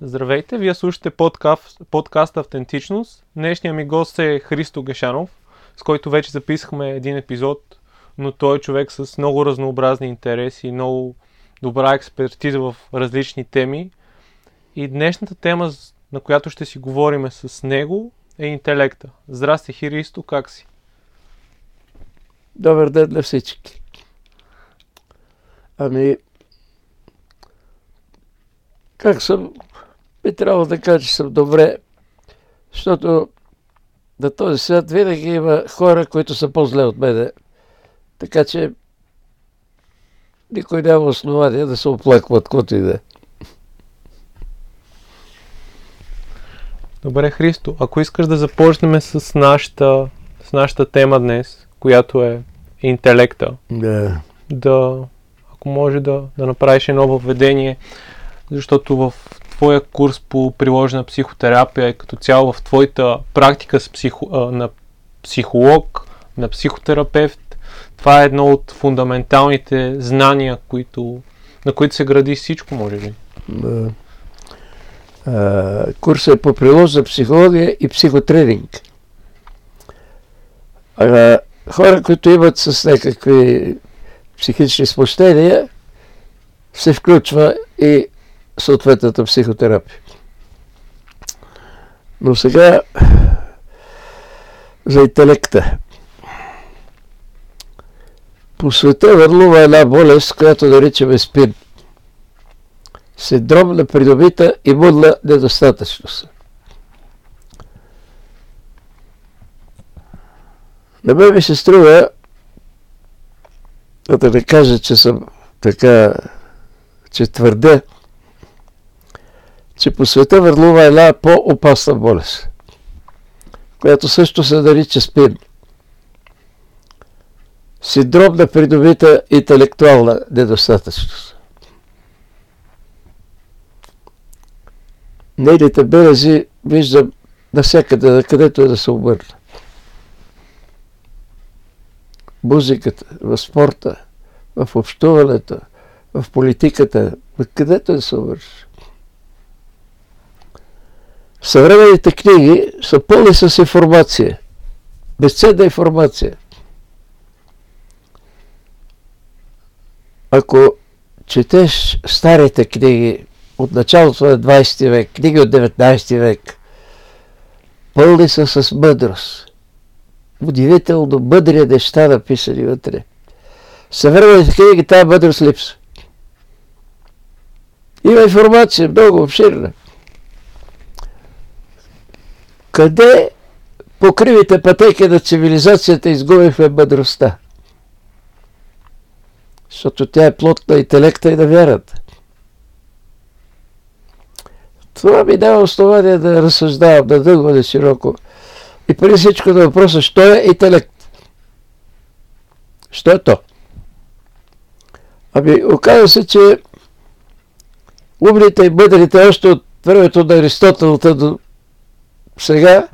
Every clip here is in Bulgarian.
Здравейте, вие слушате подкаст, подкаст Автентичност. Днешният ми гост е Христо Гешанов, с който вече записахме един епизод, но той е човек с много разнообразни интереси и много добра експертиза в различни теми. И днешната тема, на която ще си говорим с него, е интелекта. Здрасти, Христо, как си? Добър ден на всички. Ами, как съм? Би трябвало да кажа, че съм добре, защото на този свят винаги има хора, които са по-зле от мене. Така че никой няма основание да се оплаква от каквото и да е. Добре, Христо, ако искаш да започнем с нашата, с нашата тема днес, която е интелекта, Да. да, ако може да, да направиш едно въведение, защото в твоя курс по приложена психотерапия и като цяло в твоята практика с психо, на психолог, на психотерапевт, това е едно от фундаменталните знания, които, на които се гради всичко, може би. Да. Курсът е по приложна психология и психотренинг. Хора, които имат с някакви психични смущения, се включва и съответната психотерапия. Но сега за интелекта. По света върлува една болест, която наричаме спин. Синдром на придобита имунна недостатъчност. На мен ми се струва, да не кажа, че съм така, че твърдя, че по света върлува една по-опасна болест, която също се нарича спин. Синдром на придобита интелектуална недостатъчност. Нейните белези виждам навсякъде, където е да се обърна. Музиката, в спорта, в общуването, в политиката, където да се обърнеш. Съвременните книги са пълни с информация. Безценна информация. Ако четеш старите книги от началото на 20 век, книги от 19 век, пълни са с мъдрост. Удивително мъдри неща написани вътре. Съвременните книги тази мъдрост липсва. Има информация много обширна. Къде по кривите пътеки на цивилизацията изгубихме мъдростта? Защото тя е плод на интелекта и на вярата. Това ми дава основание да разсъждавам да дълго, да широко. И преди всичко на въпроса, що е интелект? Що е то? Ами, оказва се, че умните и мъдрите още от времето на Аристотел до сега,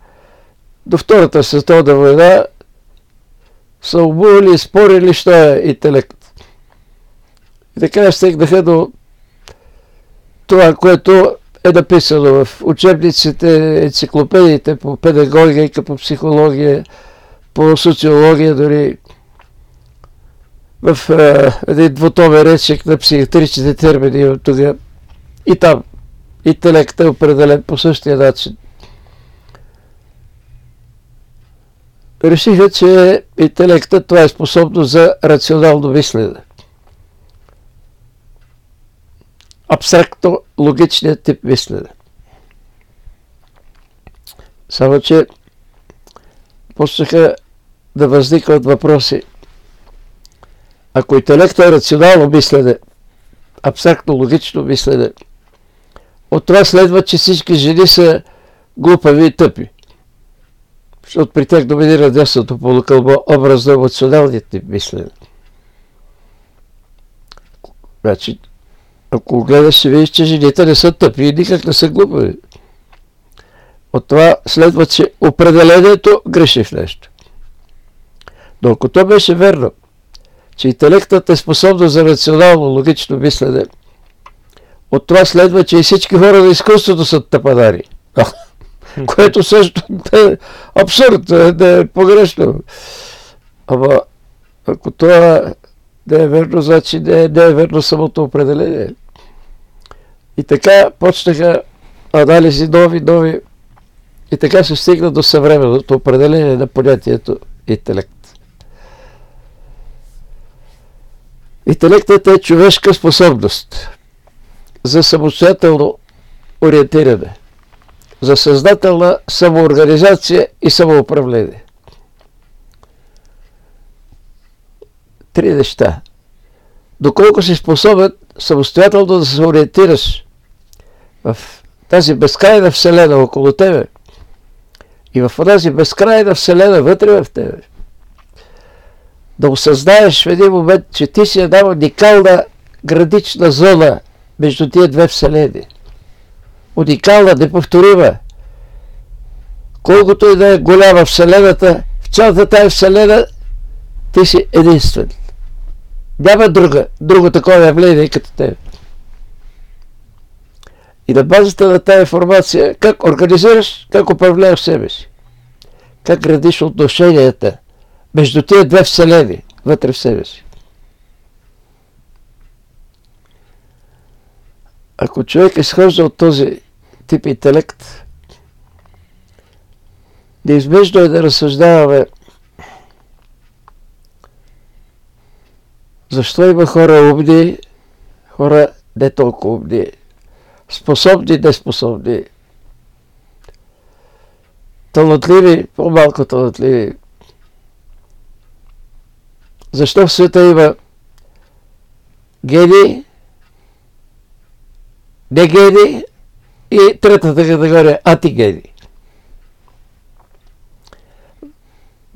до Втората световна война, са обували и спорили, що е интелект. И така стигнаха до това, което е написано в учебниците, енциклопедиите по педагогика, по психология, по социология, дори в е, един двутомен речник на психиатричните термини от тогава. И там интелектът е определен по същия начин. Решиха, че интелектът това е способност за рационално мислене. абстрактно логичният тип мислене. Само, че почнаха да възникват въпроси. Ако интелектът е рационално мислене, абстрактно логично мислене, от това следва, че всички жени са глупави и тъпи. Защото при тях доминира десното полукълбо образно емоционалният тип мислене. Значи, ако гледаш, ще видиш, че жените не са тъпи и никак не са глупави. От това следва, че определението греши в нещо. Но ако то беше верно, че интелектът е способно за рационално, логично мислене, от това следва, че и всички хора на изкуството са тъпадари. Което също е абсурд, е, да е погрешно. Ама ако това да е верно, значи не е, не е верно самото определение. И така почнаха анализи нови, нови. И така се стигна до съвременното определение на понятието интелект. Интелектът е човешка способност за самостоятелно ориентиране, за съзнателна самоорганизация и самоуправление. Три неща. Доколко си способен самостоятелно да се ориентираш в тази безкрайна вселена около тебе и в тази безкрайна вселена вътре в тебе, да осъзнаеш в един момент, че ти си една уникална градична зона между тия две вселени. Уникална, неповторима. Колкото и да е голяма вселената, в цялата тази вселена ти си единствен. Няма друга, друго такова явление като теб. И на базата на тази информация, как организираш, как управляваш себе си. Как градиш отношенията между тия две вселени вътре в себе си. Ако човек изхожда от този тип интелект, неизбежно е да разсъждаваме защо има хора умни, хора не толкова умни, способни, неспособни, талантливи, по-малко талантливи. Защо в света има гени, негени и третата категория антигени.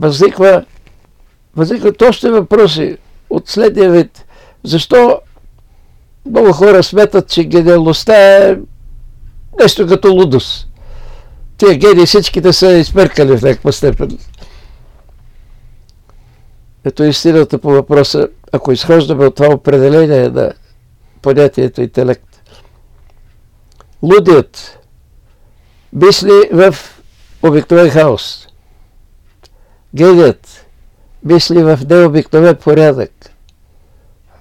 Възниква, възникват още въпроси от следния вид. Защо много хора сметат, че гениалността е нещо като лудост. Тия гени всичките са изперкали в някаква степен. Ето истината по въпроса, ако изхождаме от това определение на понятието интелект. Лудият мисли в обикновен хаос. Геният мисли в необикновен порядък.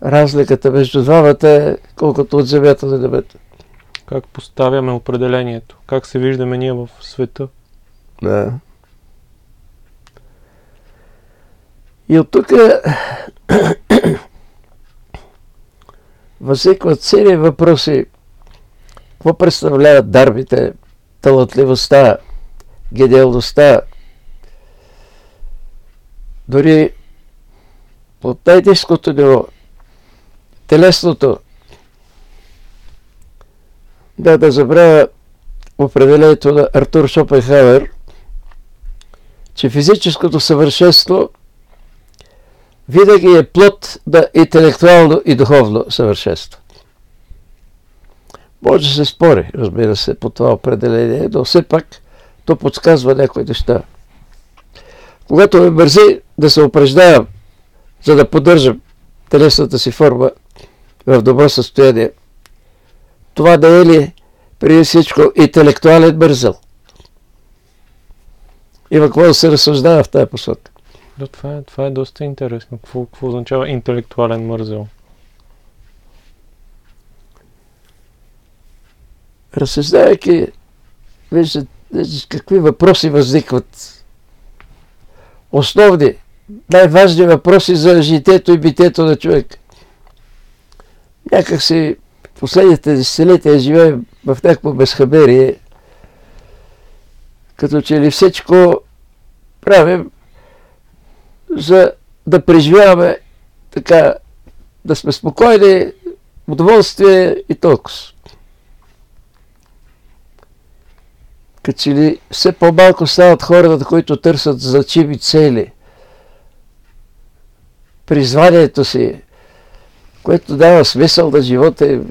Разликата между двамата е колкото от земята до небето. Как поставяме определението? Как се виждаме ние в света? Да. И от тук възникват цели въпроси. Какво представляват дарбите, талантливостта, гениалността, дори от най-низкото ниво, телесното, да, да забравя определението на Артур Шопенхауер, че физическото съвършенство винаги е плод на интелектуално и духовно съвършенство. Може да се спори, разбира се, по това определение, но все пак то подсказва някои неща. Когато ме мързи да се упражнявам, за да поддържам телесната си форма в добро състояние, това да е ли преди всичко интелектуален бързъл? Има какво да се разсъждава в тази посока. Да, това е, това е доста интересно. Какво означава интелектуален мързел? Разсъждавайки, виждате какви въпроси възникват. Основни, най-важни въпроси за житето и битето на човек. Някак си последните десетилетия живеем в някакво безхаберие, като че ли всичко правим за да преживяваме така, да сме спокойни, удоволствие и толкова. Като че ли все по-малко стават хората, които търсят значими цели. Призванието си, което дава смисъл на живота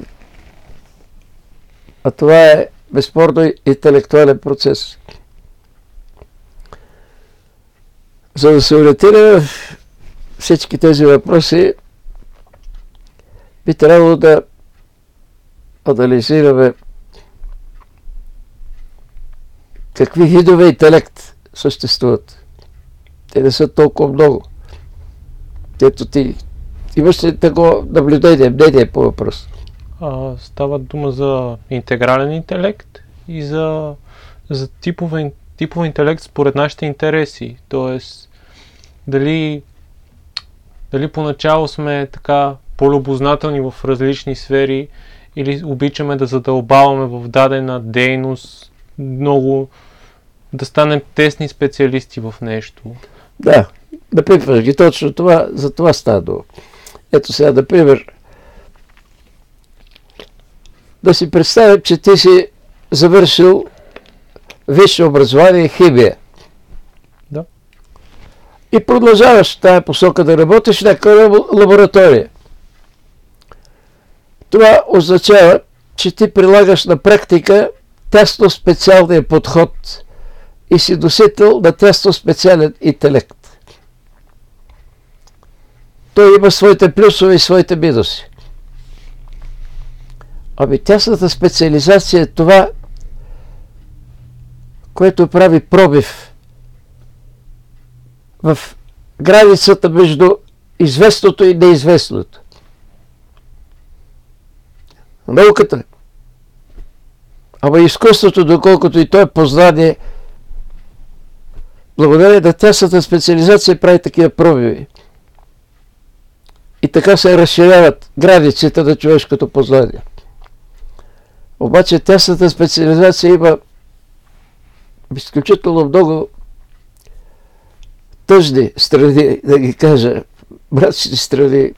А това е безспорно интелектуален процес. За да се ориентира всички тези въпроси, би трябвало да анализираме какви видове интелект съществуват. Те не са толкова много. Ето ти имаш ли такова наблюдение, мнение по въпрос? А, става дума за интегрален интелект и за, за типове, типове интелект според нашите интереси. Тоест, дали, дали поначало сме така по-любознателни в различни сфери или обичаме да задълбаваме в дадена дейност много, да станем тесни специалисти в нещо. Да, напипваш ги точно това, за това става дума. Ето сега, например, да си представим, че ти си завършил висше образование химия. Да. И продължаваш в тая посока да работиш в някаква лаборатория. Това означава, че ти прилагаш на практика тесно специалния подход и си носител на тесно специален интелект. Той има своите плюсове и своите минуси. Ами тясната специализация е това, което прави пробив в границата между известното и неизвестното. Науката. Ама изкуството, доколкото и то е познание, благодарение на тясната специализация прави такива пробиви. И така се разширяват границите на човешкото познание. Обаче тясната специализация има изключително много тъжни страни, да ги кажа, мрачни страни.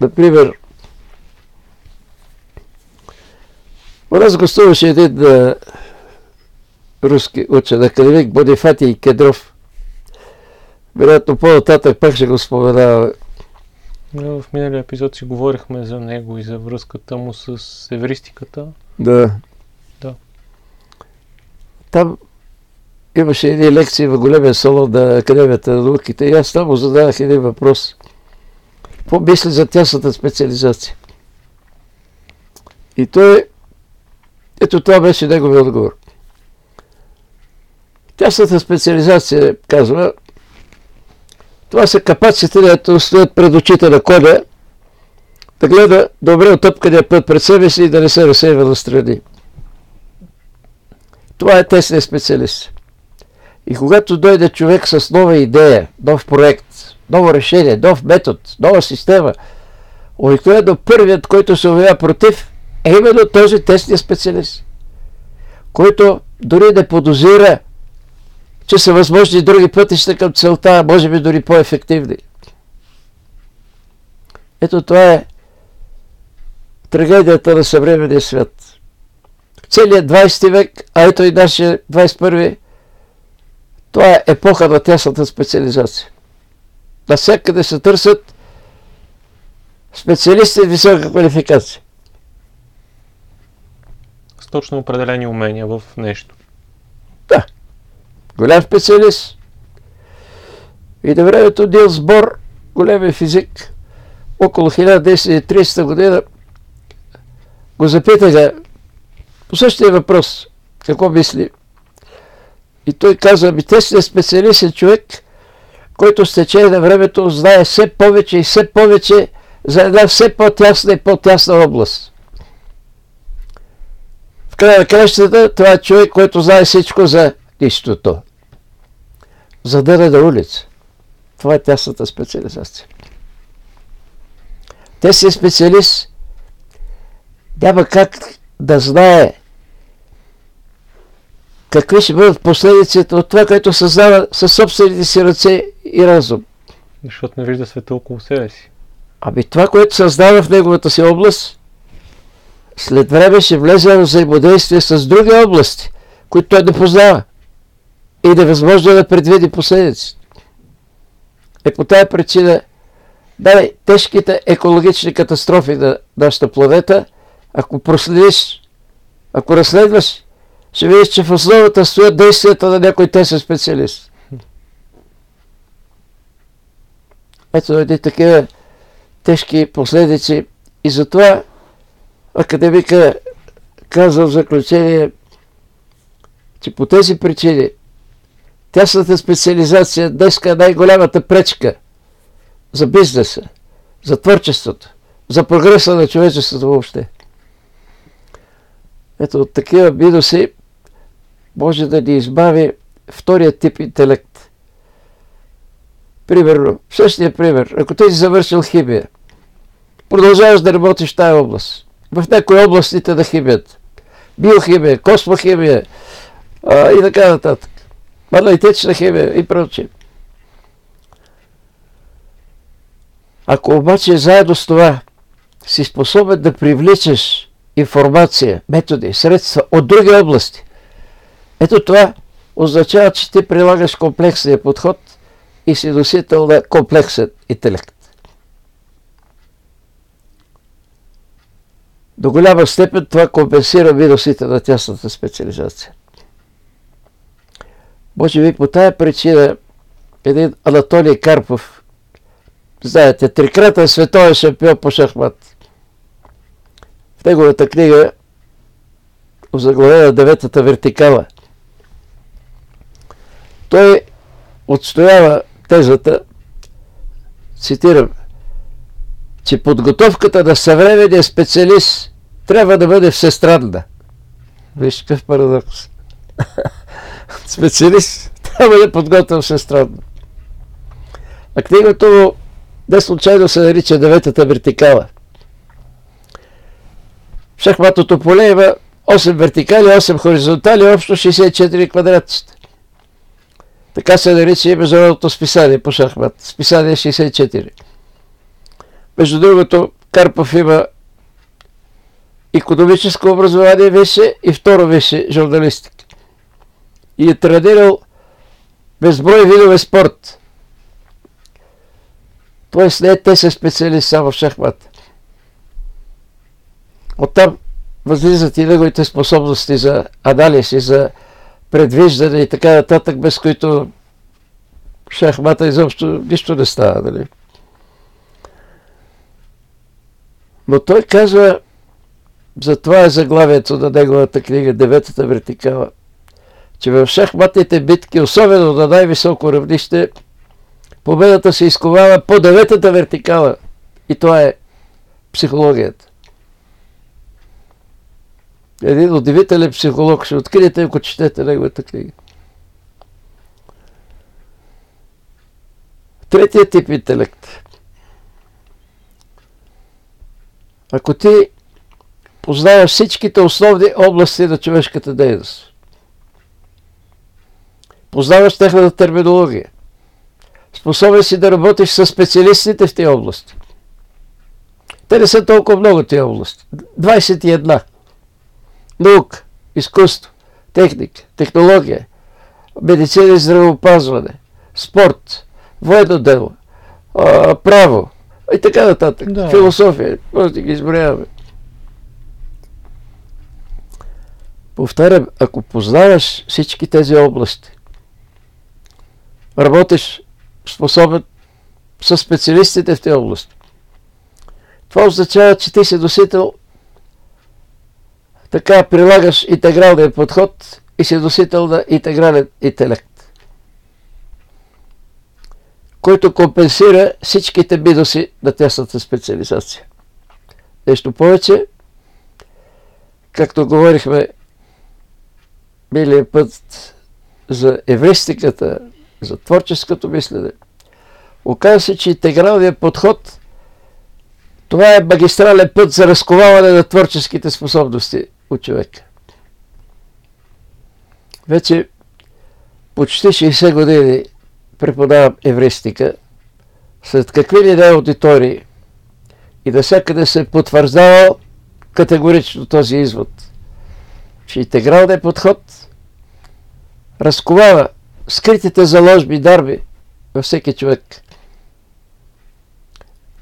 Например, у нас гостуваше един руски учен, академик Бонифатий Кедров. Вероятно по-нататък пак ще го споменава в миналия епизод си говорихме за него и за връзката му с евристиката. Да. Да. Там имаше едни лекции в големия салон на Академията на науките и аз там му зададах един въпрос. Какво мисли за тясната специализация? И той, ето това беше неговия отговор. Тясната специализация, казва, това са капаците, дето стоят пред очите на коня, да гледа добре отъпкания път пред себе си и да не се разсейва на страни. Това е тесният специалист. И когато дойде човек с нова идея, нов проект, ново решение, нов метод, нова система, обикновено първият, който се обявява против, е именно този тесния специалист, който дори не подозира че са възможни други пътища към целта, може би дори по-ефективни. Ето това е трагедията на съвременния свят. Целият 20 век, а ето и нашия 21 това е епоха на тясната специализация. Навсякъде се търсят специалисти с висока квалификация. С точно определени умения в нещо. Голям специалист. И на времето Нилс Бор, големия физик, около 1930 година, го запитаха по същия въпрос, какво мисли. И той каза, ами те специалист човек, който с течение на времето знае все повече и все повече за една все по-тясна и по-тясна област. В края на кращата това е човек, който знае всичко за нищото за да улица. Това е тясната специализация. Те си специалист няма как да знае какви ще бъдат последиците от това, което създава със собствените си ръце и разум. Защото не вижда света около себе си. Ами това, което създава в неговата си област, след време ще влезе в взаимодействие с други области, които той не познава и невъзможно да предвиди последици. Е по тази причина дай тежките екологични катастрофи на нашата планета, ако проследиш, ако разследваш, ще видиш, че в основата стоят действията на някой тесен специалист. Ето едни такива тежки последици и затова академика казва в заключение, че по тези причини тясната специализация днеска е най-голямата пречка за бизнеса, за творчеството, за прогреса на човечеството въобще. Ето от такива минуси може да ни избави втория тип интелект. Примерно, същия пример, ако ти си завършил химия, продължаваш да работиш в тази област. В някои областите на химията. Биохимия, космохимия а, и така нататък. Аналитична химия и прочие. Ако обаче заедно с това си способен да привличаш информация, методи, средства от други области, ето това означава, че ти прилагаш комплексния подход и си носител на комплексен интелект. До голяма степен това компенсира минусите на тясната специализация. Може би по тая причина един Анатолий Карпов, знаете, трикратен световен шампион по шахмат. В неговата книга, озаглавена Деветата вертикала, той отстоява тезата, цитирам, че подготовката на съвременния специалист трябва да бъде всестранна. Виж какъв парадокс. специалист трябва да е подготвен всестранно. А книгата му не случайно се нарича Деветата вертикала. В шахматното поле има 8 вертикали, 8 хоризонтали, общо 64 квадратчета. Така се нарича и международното списание по шахмат. Списание 64. Между другото, Карпов има економическо образование више и второ више журналистика. И е тренирал безброй видове спорт. Тоест не те се специалист само в шахмат. Оттам възлизат и неговите способности за анализ и за предвиждане и така нататък, без които шахмата изобщо нищо не става. Нали? Но той казва, за това е заглавието на неговата книга, Деветата вертикала, че в шахматните битки, особено на най-високо равнище, победата се изковава по деветата вертикала. И това е психологията. Един удивителен психолог. Ще откриете, ако четете неговата книга. Третия тип интелект. Ако ти познаваш всичките основни области на човешката дейност, познаваш техната терминология, способен си да работиш с специалистите в тези области. Те не са толкова много тези области. 21. Наука, изкуство, техника, технология, медицина и здравеопазване, спорт, военно дело, право и така нататък. Да. Философия, може да ги изброяваме. Повтарям, ако познаваш всички тези области, работиш способен с специалистите в тези области, това означава, че ти си носител така прилагаш интегралния подход и си носител на интегрален интелект, който компенсира всичките минуси на тясната специализация. Нещо повече, както говорихме миналия път за евристиката, за творческото мислене, оказва се, че интегралният подход това е магистрален път за разковаване на творческите способности от човека. Вече почти 60 години преподавам евристика, след какви ли не аудитории и да всякъде се потвърждава категорично този извод, че интегралният подход разковава скритите заложби дарби във всеки човек.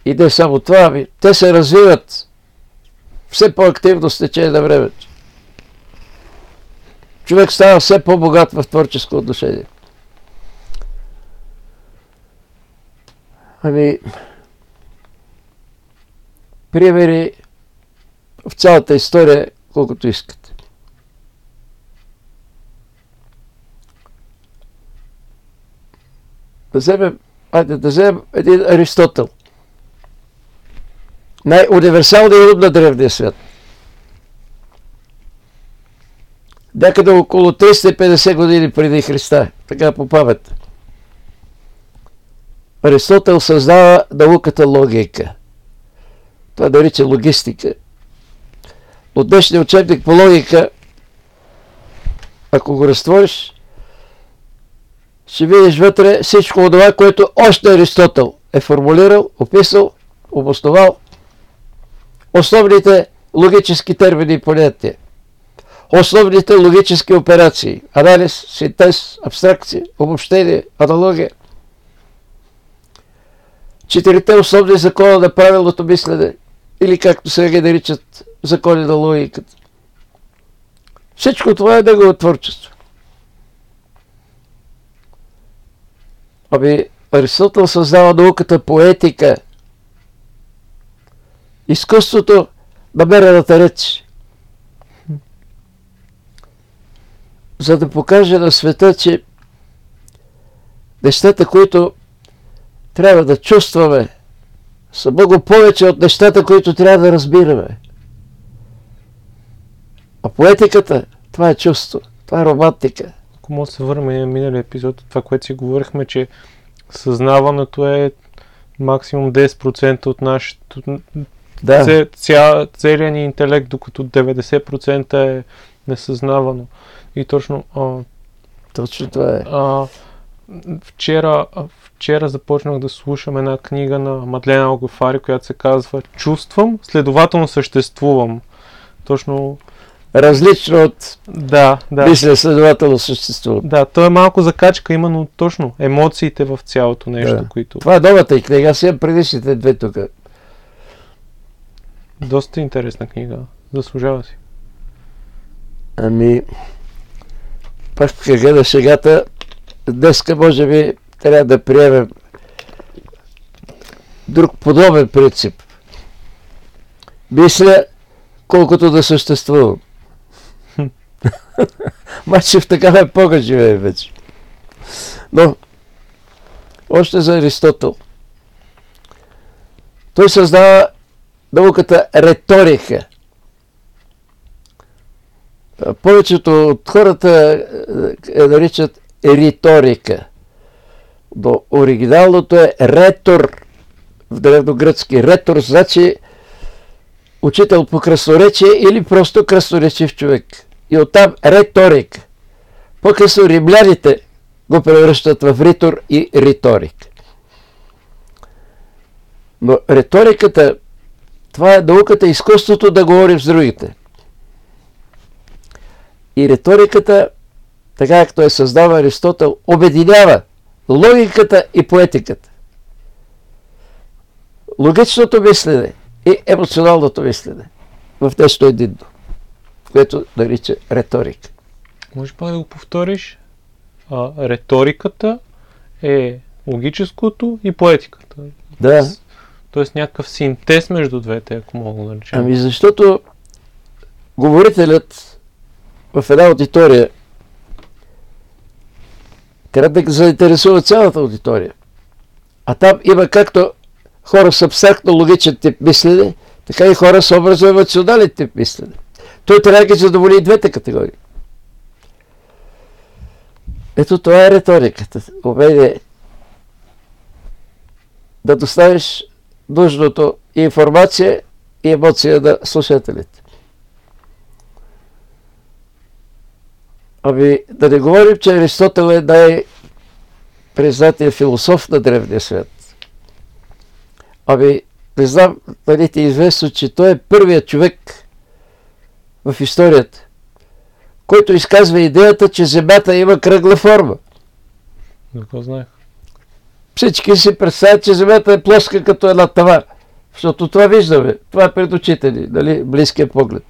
И не само това, ами те се развиват все по-активно с течение на времето. Човек става все по-богат в творческо отношение. Ами, примери в цялата история, колкото искате. Да вземем, айде, да вземем един Аристотел. Най-универсалният ум на древния свят. Някъде около 350 години преди Христа, така по памет. Аристотел създава науката логика. Това нарича логистика. От днешния учебник по логика, ако го разтвориш, ще видиш вътре всичко това, което още Аристотел е формулирал, описал, обосновал основните логически термини и понятия, основните логически операции, анализ, синтез, абстракция, обобщение, аналогия, четирите основни закона на правилното мислене, или както се ги наричат закони на логиката. Всичко това е негово творчество. Ами Аристотел създава науката по етика, изкуството на мерената реч, за да покаже на света, че нещата, които трябва да чувстваме, са много повече от нещата, които трябва да разбираме. А поетиката, това е чувство, това е романтика. Ако може да се върнем на миналия епизод, това, което си говорихме, че съзнаването е максимум 10% от нашето да. ця, целият ни интелект, докато 90% е несъзнавано. И точно а, точно това е. А, вчера, вчера започнах да слушам една книга на Мадлена Алгафари, която се казва Чувствам, следователно съществувам. Точно различно от да, да. мисля, следователно съществува. Да, то е малко закачка, именно точно емоциите в цялото нещо, да. които... Това е новата и книга, аз имам предишните две тук. Доста интересна книга, заслужава си. Ами, пак кажа на шегата, днеска може би трябва да приемем друг подобен принцип. Мисля, колкото да съществувам. Маче в такава епоха живее вече. Но, още за Аристотел. Той създава науката риторика. Повечето от хората я наричат риторика. Но оригиналното е ретор в древногръцки. Ретор значи учител по красноречие или просто красноречив човек. И оттам риторик. По-късно римляните го превръщат в ритор и риторик. Но риториката, това е науката, изкуството да говорим с другите. И риториката, така както е създава Аристотел, обединява логиката и поетиката. Логичното мислене и емоционалното мислене в нещо единно, което нарича риторика. Може па да го повториш? А, риториката е логическото и поетиката. Да. Тоест някакъв синтез между двете, ако мога да наречем. Ами защото говорителят в една аудитория трябва да заинтересува цялата аудитория. А там има както хора с абстрактно логичен тип мислене, така и хора с образно емоционален тип мислене. Той трябва да ги задоволи и двете категории. Ето това е риториката. Умение да доставиш нужното информация и емоция на слушателите. Ами да не говорим, че Аристотел е най-признатия философ на древния свят. Ами, не знам дали ти е известно, че той е първият човек в историята, който изказва идеята, че Земята има кръгла форма. Го знаех. Всички си представят, че Земята е плоска като една тава. Защото това виждаме. Това е пред очите ни, нали? близкия поглед.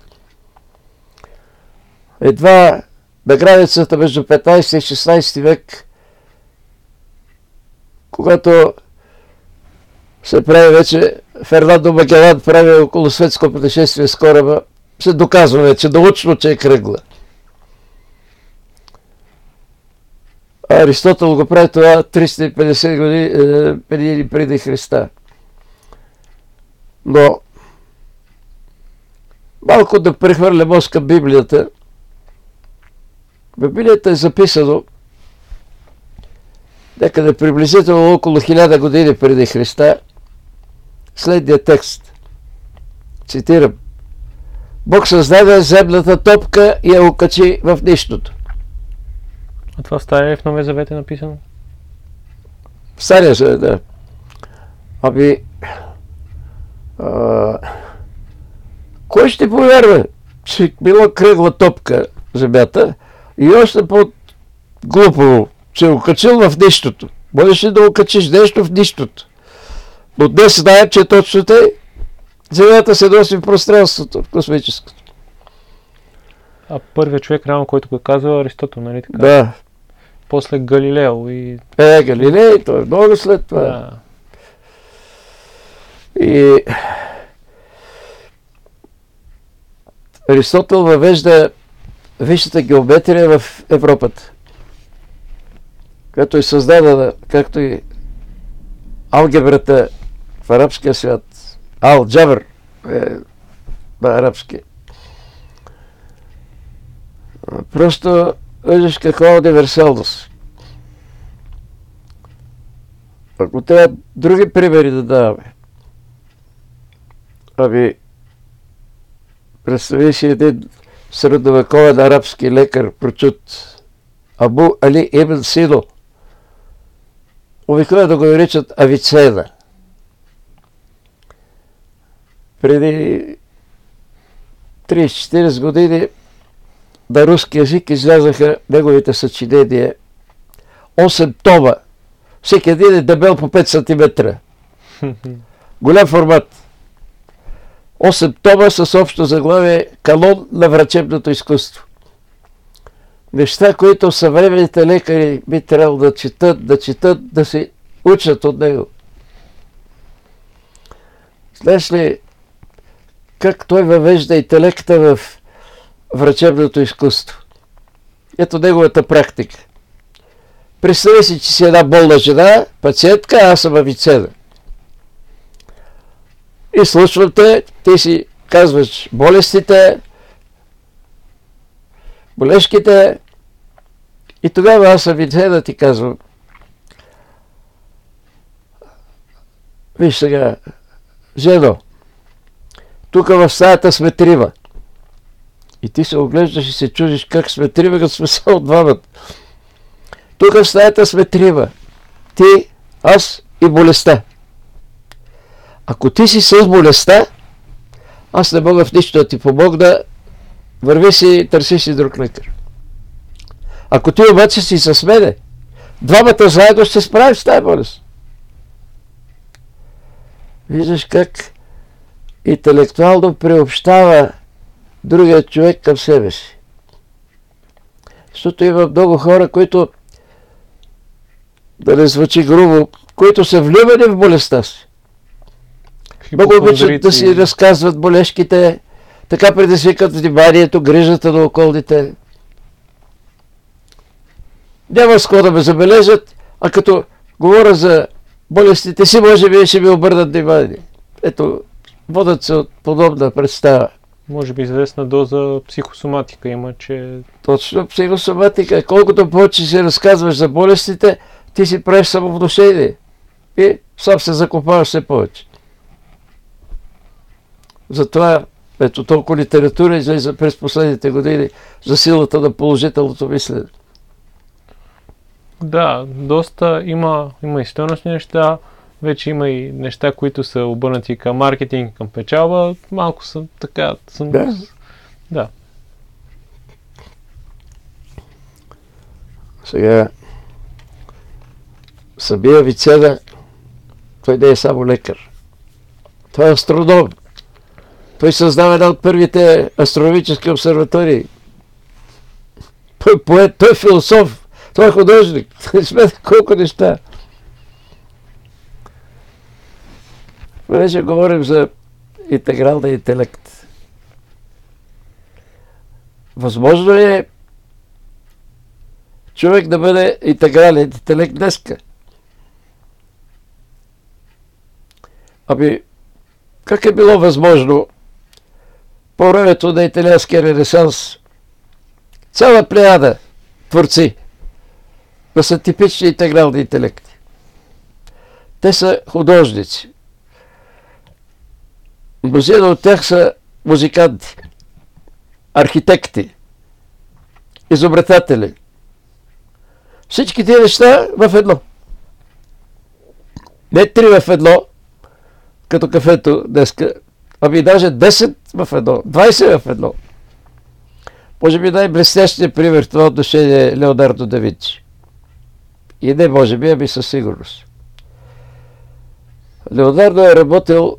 Едва на границата между 15 и 16 век, когато се прави вече, Фернандо Магелан прави около светско пътешествие с кораба, се доказва вече научно, че е кръгла. Аристотел го прави това 350 години е, преди преди Христа. Но малко да прехвърля към Библията. В Библията е записано някъде приблизително около хиляда години преди Христа следния текст. Цитирам. Бог създаде земната топка и я окачи в нищото. А това в Стария в Новия Завет е написано? В Стария Завет, да. Ами, а, кой ще повярва, че била кръгла топка земята и още по-глупаво, че е окачил в нищото. Можеш ли да окачиш нещо в нищото? Но днес знаем, че точно те Земята се носи в пространството, в космическото. А първият човек, реално, който го е казал, Аристотел, нали така? Да. После Галилео и... Е, Галилей, той е много след това. Да. И Аристотел въвежда висшата геометрия в Европата, която е създадена, както и алгебрата в арабския свят. Ал-Джабър е на арабски. Просто виждаш каква е универсалност. Ако трябва други примери да даваме, ами представи си един средновековен арабски лекар, прочут Абу Али Ибн Сино. Обикновено да го наричат Авицена – преди 30-40 години на руски язик излязаха неговите съчинения 8 тома. Всеки един е дебел по 5 см. Голям формат. 8 тома с общо заглавие Канон на врачебното изкуство. Неща, които съвременните лекари би трябвало да четат, да четат, да се учат от него. Знаеш ли, как той въвежда интелекта в врачебното изкуство. Ето неговата практика. Представи си, че си една болна жена, пациентка, аз съм авицена. И случвам те, ти си казваш болестите, болешките, и тогава аз съм да ти казвам, виж сега, жено, тук в стаята сме трима. И ти се оглеждаш и се чудиш как сме трима, като сме само двамата. Тук в стаята сме трима. Ти, аз и болестта. Ако ти си с болестта, аз не мога в нищо да ти помогна, върви си и търси си друг лекар. Ако ти обаче си с мене, двамата заедно ще справим с тази болест. Виждаш как интелектуално приобщава другия човек към себе си. Защото има много хора, които, да не звучи грубо, които са влюбени в болестта си. Много обичат да си разказват болешките, така предизвикат вниманието, грижата на околните. Няма с да ме забележат, а като говоря за болестите си, може би ще ми обърнат внимание. Ето, водят се от подобна представа. Може би известна доза психосоматика има, че... Точно психосоматика. Колкото повече си разказваш за болестите, ти си правиш самовношение. И сам се закопаваш все повече. Затова ето толкова литература излиза през последните години за силата на положителното мислене. Да, доста има, има и стойностни неща вече има и неща, които са обърнати към маркетинг, към печалба. Малко съм така... Съм... Да. да. Сега, Сабия Вицеда, той не е само лекар. Той е астроном. Той създава една от първите астрономически обсерватории. Той е поет, той е философ, той е художник. Смета колко неща. Понеже говорим за интегралния интелект. Възможно е човек да бъде интегрален интелект днеска. Ами, как е било възможно по времето на италианския ренесанс цяла плеяда творци да са типични интегрални интелекти. Те са художници. Мнозина от тях са музиканти, архитекти, изобретатели. Всички тези неща в едно. Не три в едно, като кафето днеска, ами даже 10 в едно, 20 в едно. Може би най-блестящия пример в това отношение е Леонардо да Винчи. И не може би, ами със сигурност. Леонардо е работил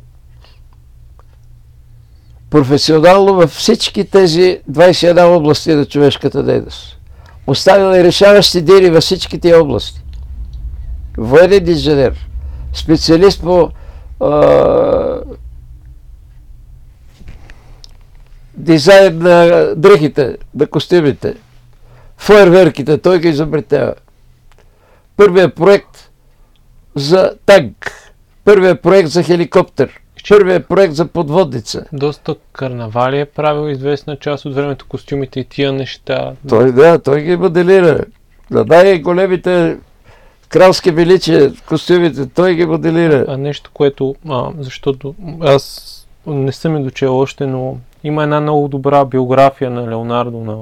професионално във всички тези 21 области на човешката дейност. Оставил е решаващи дели във всички тези области. Военен инженер, специалист по а, дизайн на дрехите, на костюмите, фойерверките, той ги изобретява. Първият проект за танк, първият проект за хеликоптер, първият проект за подводница. Доста карнавали е правил известна част от времето костюмите и тия неща. Той, да, той ги моделира. Да най-големите кралски величия, костюмите, той ги моделира. А нещо, което, а, защото аз не съм ми дочел още, но има една много добра биография на Леонардо, на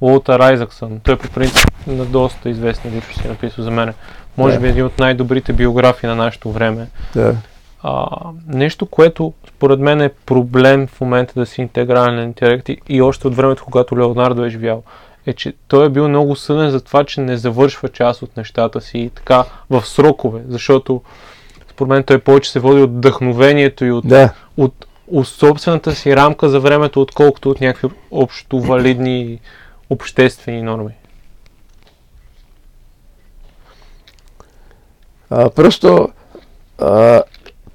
Уолтер Айзаксън. Той по принцип на доста известни личности е написал за мен. Може Да. би един от най-добрите биографии на нашето време. Да. А, нещо, което според мен е проблем в момента да си интегрален интелект и, и още от времето, когато Леонардо е живял, е, че той е бил много съден за това, че не завършва част от нещата си и така в срокове, защото според мен той повече се води от вдъхновението и от, Да. от, от собствената си рамка за времето, отколкото от някакви общо валидни обществени норми. А, просто а,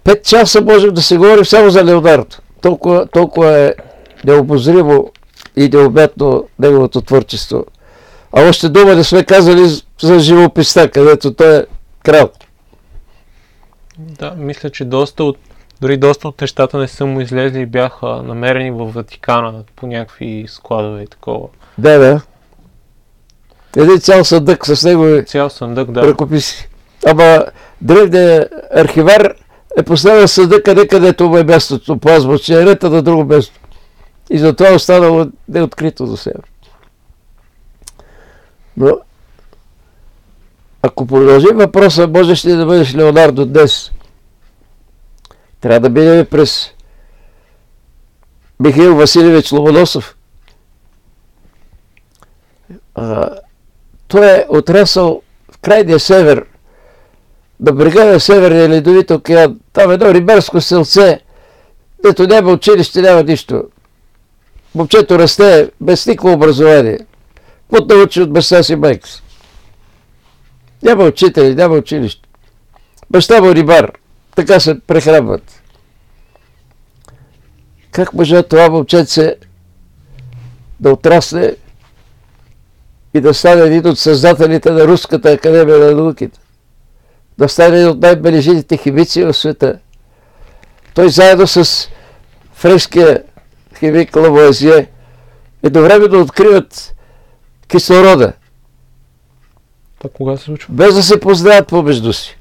пет часа можем да се говорим само за Леонардо. Толкова, толкова е необозримо и необятно неговото творчество. А още дума не сме казали за живописта, където той е крал. Да, мисля, че доста от, дори доста от нещата не са му излезли и бяха намерени в Ватикана по някакви складове и такова. Да, да. Един цял съдък с негови Цял съндък, да. ръкописи. Ама древният архивар е поставил съдъка не където му е мястото по азбучния ред, на друго място. И затова е останало неоткрито до сега. Но, ако продължим въпроса, можеш ли да бъдеш Леонардо днес? Трябва да минем през Михаил Василевич Ломоносов. А, той е отрасъл в крайния север, на брега на Северния ледовит океан. Там е едно рибарско селце, дето няма училище, няма нищо. Момчето расте без никакво образование. Какво научи от баща си майка си? Няма учители, няма училище. Баща му рибар. Така се прехранват. Как може това момченце да отрасне и да стане един от създателите на Руската академия на науките? Да стане един от най-бележитите химици в света? Той заедно с френския химик Лавуазие едновременно откриват кислорода, Това кога се случва? без да се познават помежду си,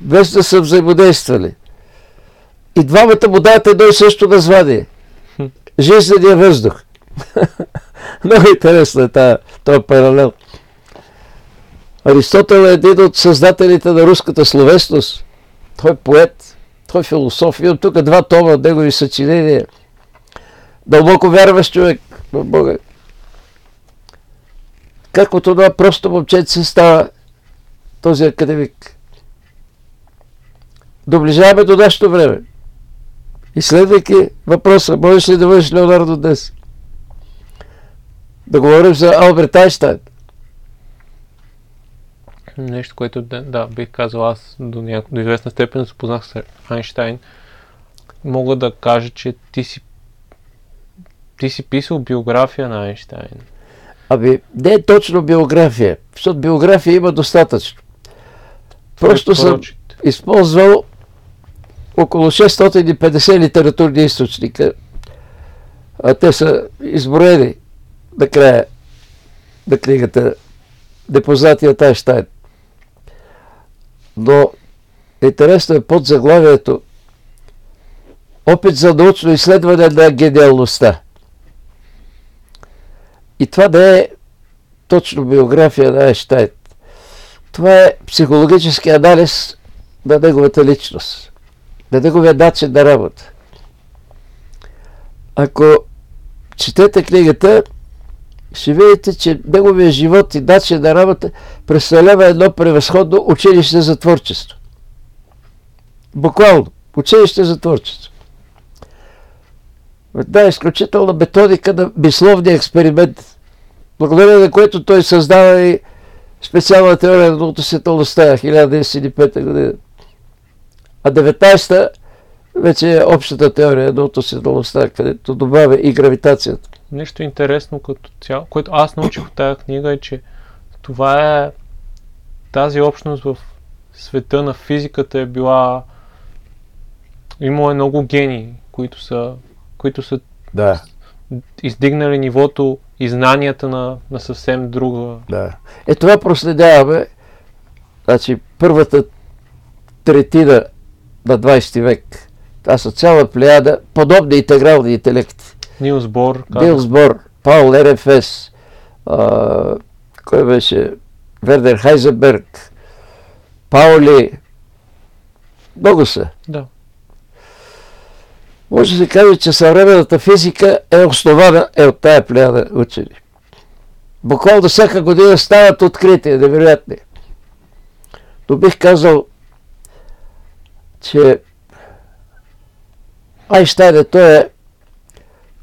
без да са взаимодействали. И двамата му дават едно и също название. Хм. Жизнения въздух. Много интересно е този паралел. Аристотел е един от създателите на руската словесност. Той е поет, той е философ. Имам тук два тома от негови съчинения. Дълбоко вярващ човек в Бога. Как от това просто момченце става този академик? Доближаваме до нашето време. Изследвайки въпроса, можеш ли да бъдеш Леонардо днес? Да говорим за Алберт Айнштайн. Нещо, което да, да, бих казал аз до, няко, до известна степен запознах с Айнштайн. мога да кажа, че ти си ти си писал биография на Айнштайн. Ами, не е точно биография, защото биография има достатъчно. Просто съм използвал около 650 литературни източника, а те са изброени накрая на книгата Непознатият Айнштайн. Но интересно е под заглавието Опит за научно изследване на гениалността. И това не е точно биография на Айнштайн. Това е психологически анализ на неговата личност, на неговия начин на работа. Ако четете книгата, ще видите, че неговия живот и начин на работа представлява едно превъзходно училище за творчество. Буквално. Училище за творчество. Една изключителна методика на мисловния експеримент, благодарение на което той създава и специална теория на относителността 1905 година. А 19-та вече е общата теория на относителността, където добавя и гравитацията. Нещо интересно като цяло, което аз научих в тази книга е, че това е тази общност в света на физиката е била имало е много гении, които са, които са да. издигнали нивото и знанията на, на съвсем друга. Да. Е, това проследяваме. Значи, първата третина на 20 век. Това са цяла плеяда подобни интегрални интелекти. Нилс Бор. Нилс Бор, Паул РФС, а, кой беше? Вердер Хайзенберг, Паули. Много са. Да. Може да се каже, че съвременната физика е основана е от тая плеяда учени. Буквално всяка година стават открития, невероятни. Но бих казал, че Айнштайн е той е,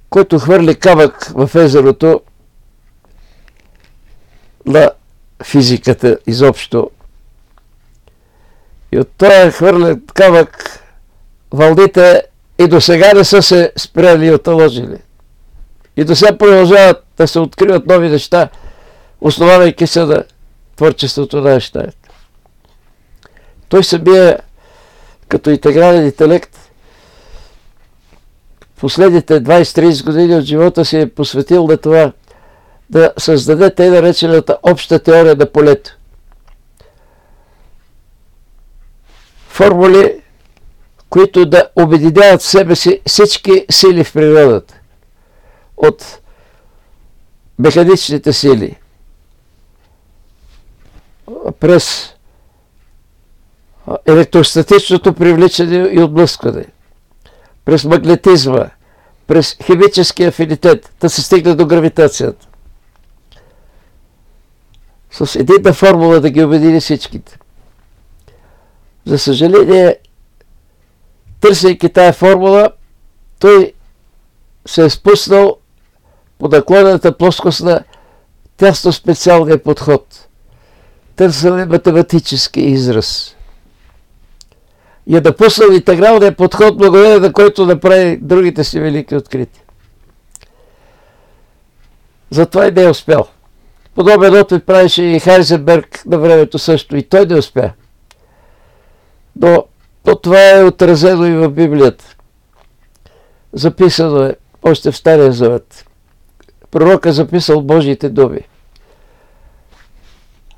който хвърли камък в езерото на физиката изобщо. И от този хвърлен камък вълните и до сега не са се спряли и оталожили. И до сега продължават да се откриват нови неща, основавайки се на творчеството на Айнштайн. Той самия като интегрален интелект последните 20-30 години от живота си е посветил на това да създаде тъй наречената обща теория на полето. Формули, които да обединяват в себе си всички сили в природата. От механичните сили, през електростатичното привличане и отблъскване, през магнетизма, през химическия афинитет, да се стигне до гравитацията. С единна формула да ги обедини всичките. За съжаление, търсейки тая формула, той се е спуснал по наклонената плоскост на тясно специалния подход. Търсене математически израз. И е допуснал интегралния подход, благодарение на който направи другите си велики открития. Затова и не е успял. Подобен опит правеше и Хайзенберг на времето също. И той не успя. Но то това е отразено и в Библията. Записано е още в Стария Завет. Пророк е записал Божиите думи.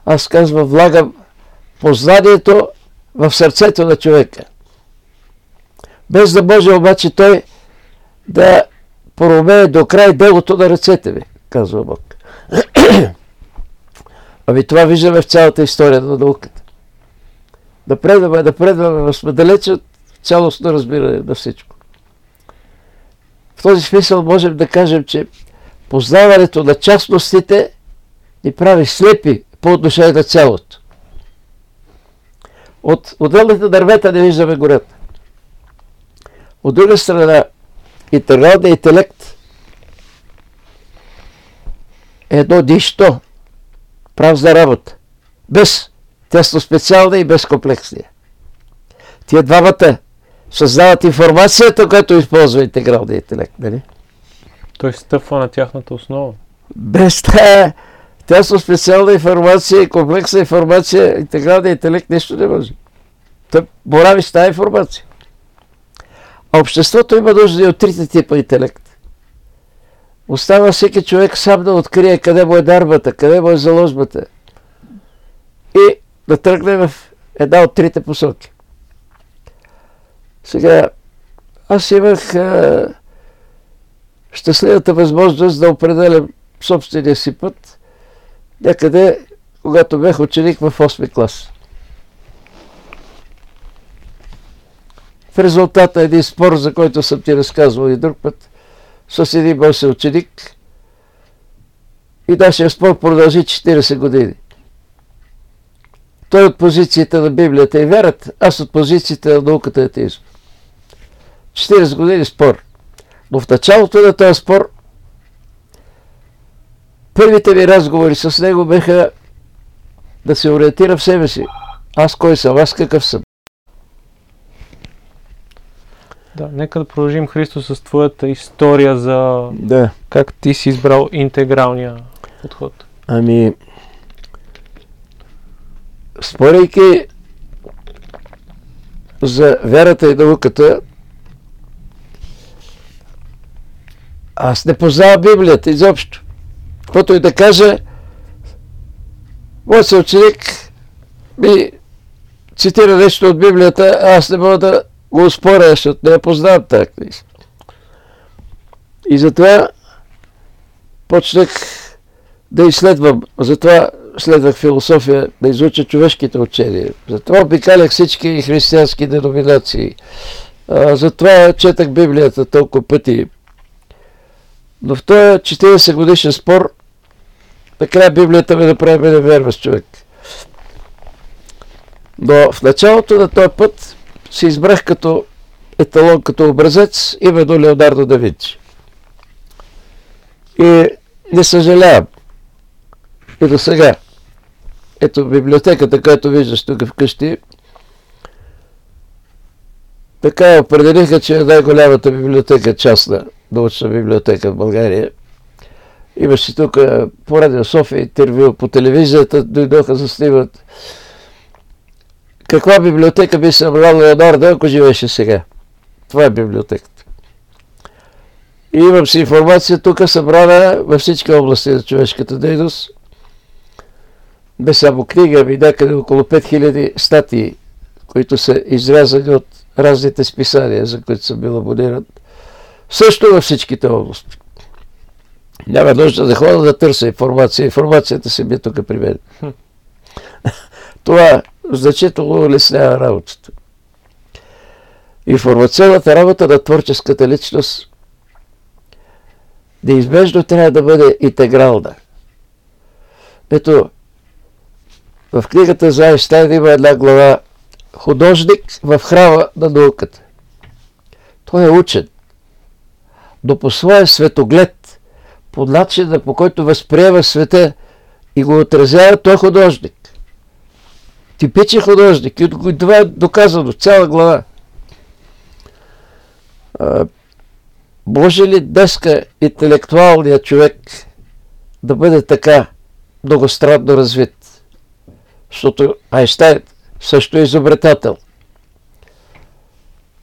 Аз казвам, влагам познанието в сърцето на човека. Без да може обаче той да проумее до край делото на ръцете ви, казва Бог. ами това виждаме в цялата история на науката. Напредваме, напредваме, сме далече от цялостно разбиране на всичко. В този смисъл можем да кажем, че познаването на частностите ни прави слепи по отношение на цялото. От отделните дървета не виждаме гората. От друга страна, интерналният интелект е едно нищо, прав за работа, без тесно специална и без комплексния. Тия двамата създават информацията, която използва интегралния интелект. Нали? Той стъпва на тяхната основа. Без тая тясно специална информация и комплексна информация, интегралният интелект нещо не може. Той борави с тази информация. А обществото има нужда и от трите типа интелект. Остава всеки човек сам да открие къде му е дарбата, къде му е заложбата. И да тръгне в една от трите посоки. Сега, аз имах а, щастливата възможност да определям собствения си път някъде, когато бях ученик в 8 клас. В резултата един спор, за който съм ти разказвал и друг път, с един мой ученик и нашия спор продължи 40 години. Той от позицията на Библията и вярата, аз от позицията на науката и атеизм. 40 години спор. Но в началото на този спор първите ми разговори с него беха да се ориентира в себе си. Аз кой съм? Аз какъв съм? Да, нека да продължим, Христо, с твоята история за да. как ти си избрал интегралния подход. Ами, спорейки за вярата и науката, аз не познавам Библията изобщо. Каквото и да кажа, моят ученик ми цитира нещо от Библията, аз не мога да го споря, защото не я познавам тази книга. И затова почнах да изследвам. Затова следвах философия, да изуча човешките учения. Затова обикалях всички християнски деноминации. затова четах Библията толкова пъти. Но в този 40 годишен спор, накрая Библията ме направи невярващ човек. Но в началото на този път се избрах като еталон, като образец, именно Леонардо да Винчи. И не съжалявам. И до сега. Ето библиотеката, която виждаш тук вкъщи, така определиха, че е най-голямата библиотека, частна научна библиотека в България. Имаше тук по Радио София интервю, по телевизията дойдоха за снимат каква библиотека би събрал Леонардо, ако живеше сега? Това е библиотеката. И имам си информация тук събрана във всички области на човешката дейност. Без само книга, ами някъде около 5000 статии, които са изрязани от разните списания, за които съм бил абониран. Също във всичките области. Няма нужда да ходя да търся информация. Информацията си би тук при мен. Това значително улеснява работата. Информационната работа на творческата личност неизбежно трябва да бъде интегрална. Ето, в книгата за Айнштайн има една глава Художник в храма на науката. Той е учен, но по своя светоглед, по начина по който възприема света и го отразява, той е художник типичен художник. И това е доказано, цяла глава. А, може ли днеска интелектуалният човек да бъде така многостранно развит? Защото Айнштайн също е изобретател.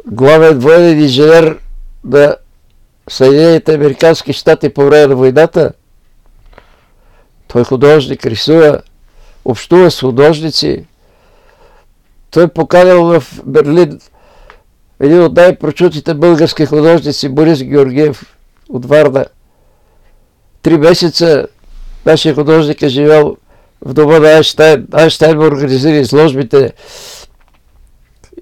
Главен военен инженер на Съединените Американски щати по време на войната. Той художник, рисува, общува с художници, той е поканил в Берлин един от най-прочутите български художници Борис Георгиев от Варна. Три месеца нашия художник е живял в дома на Айнштайн. Айнштайн му организира изложбите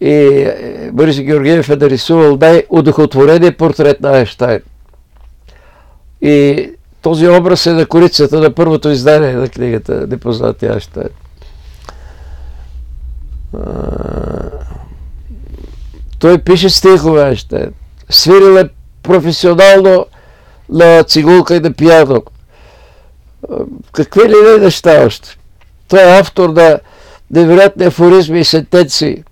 и е, Борис Георгиев е нарисувал най-удохотворения портрет на Айнштайн. И този образ е на корицата на първото издание на книгата Непознати Айнштайн той пише стихове още. Свирил е професионално на цигулка и на пиано. Какви ли не неща още. Той е автор на невероятни афоризми и сентенции.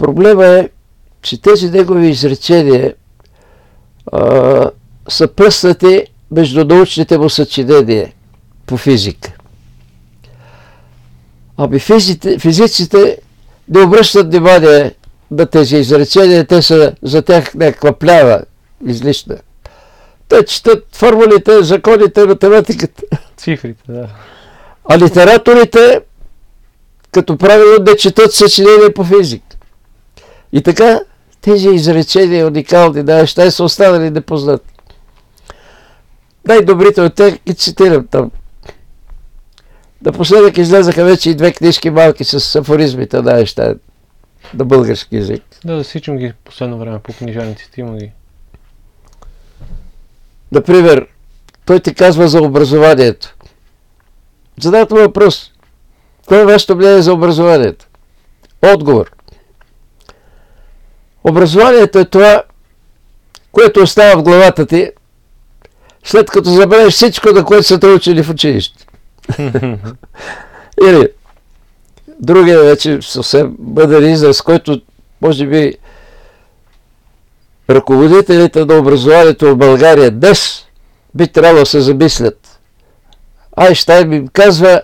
Проблема е, че тези негови изречения а, са пръснати между научните му съчинения по физика. Ами физите, физиците не обръщат внимание на тези изречения, те са за тях някаква плява излишна. Те четат формулите, законите, математиката. Цифрите, да. А литераторите, като правило, не четат съчинения по физик. И така, тези изречения, уникални неща, са останали непознати. Най-добрите от тях ги цитирам там. Напоследък излезаха вече и две книжки малки с афоризмите на неща на български язик. Да, да сичам ги последно време по книжаниците, има ги. Например, той ти казва за образованието. Задават въпрос. Кое е вашето мнение за образованието? Отговор. Образованието е това, което остава в главата ти, след като забравиш всичко, на което са те учили в училище. Или другия вече съвсем бъден израз, който може би ръководителите на образованието в България днес би трябвало да се замислят. Айнштайн им казва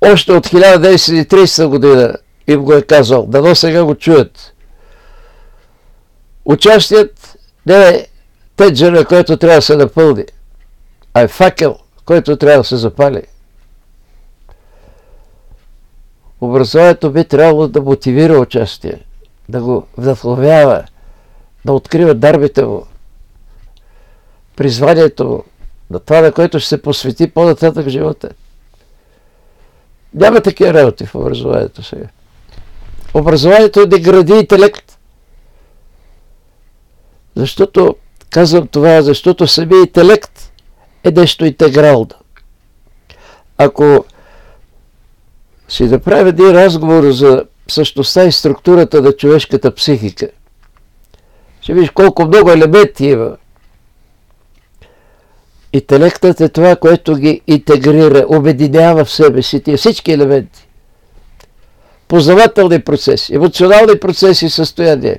още от 1930 година им го е казал. Дано сега го чуят. Участият не е теджера, който трябва да се напълни, а е факел, който трябва да се запали. Образованието би трябвало да мотивира участие, да го вдъхновява, да открива дарбите му, призванието му, на това, на което ще се посвети по-нататък в живота. Няма такива работи в образованието сега. Образованието е да гради интелект. Защото, казвам това, защото самия интелект е нещо интегрално. Ако си направим един разговор за същността и структурата на човешката психика, ще видиш колко много елементи има. Интелектът е това, което ги интегрира, обединява в себе си тия всички елементи. Познавателни процеси, емоционални процеси състояния,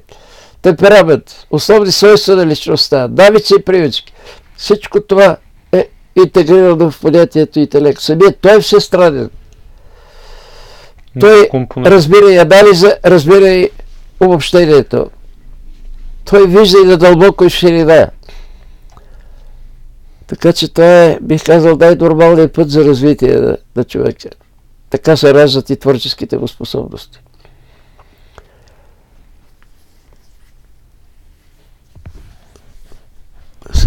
темперамент, основни свойства на личността, навици и привички. Всичко това е интегрирано в понятието интелект. Самият той е всестранен. Той разбира и анализа, разбира и обобщението. Той вижда и на дълбоко и ширина. Така че това е, бих казал, най-нормалният път за развитие на, на човека. Така се раждат и творческите му способности.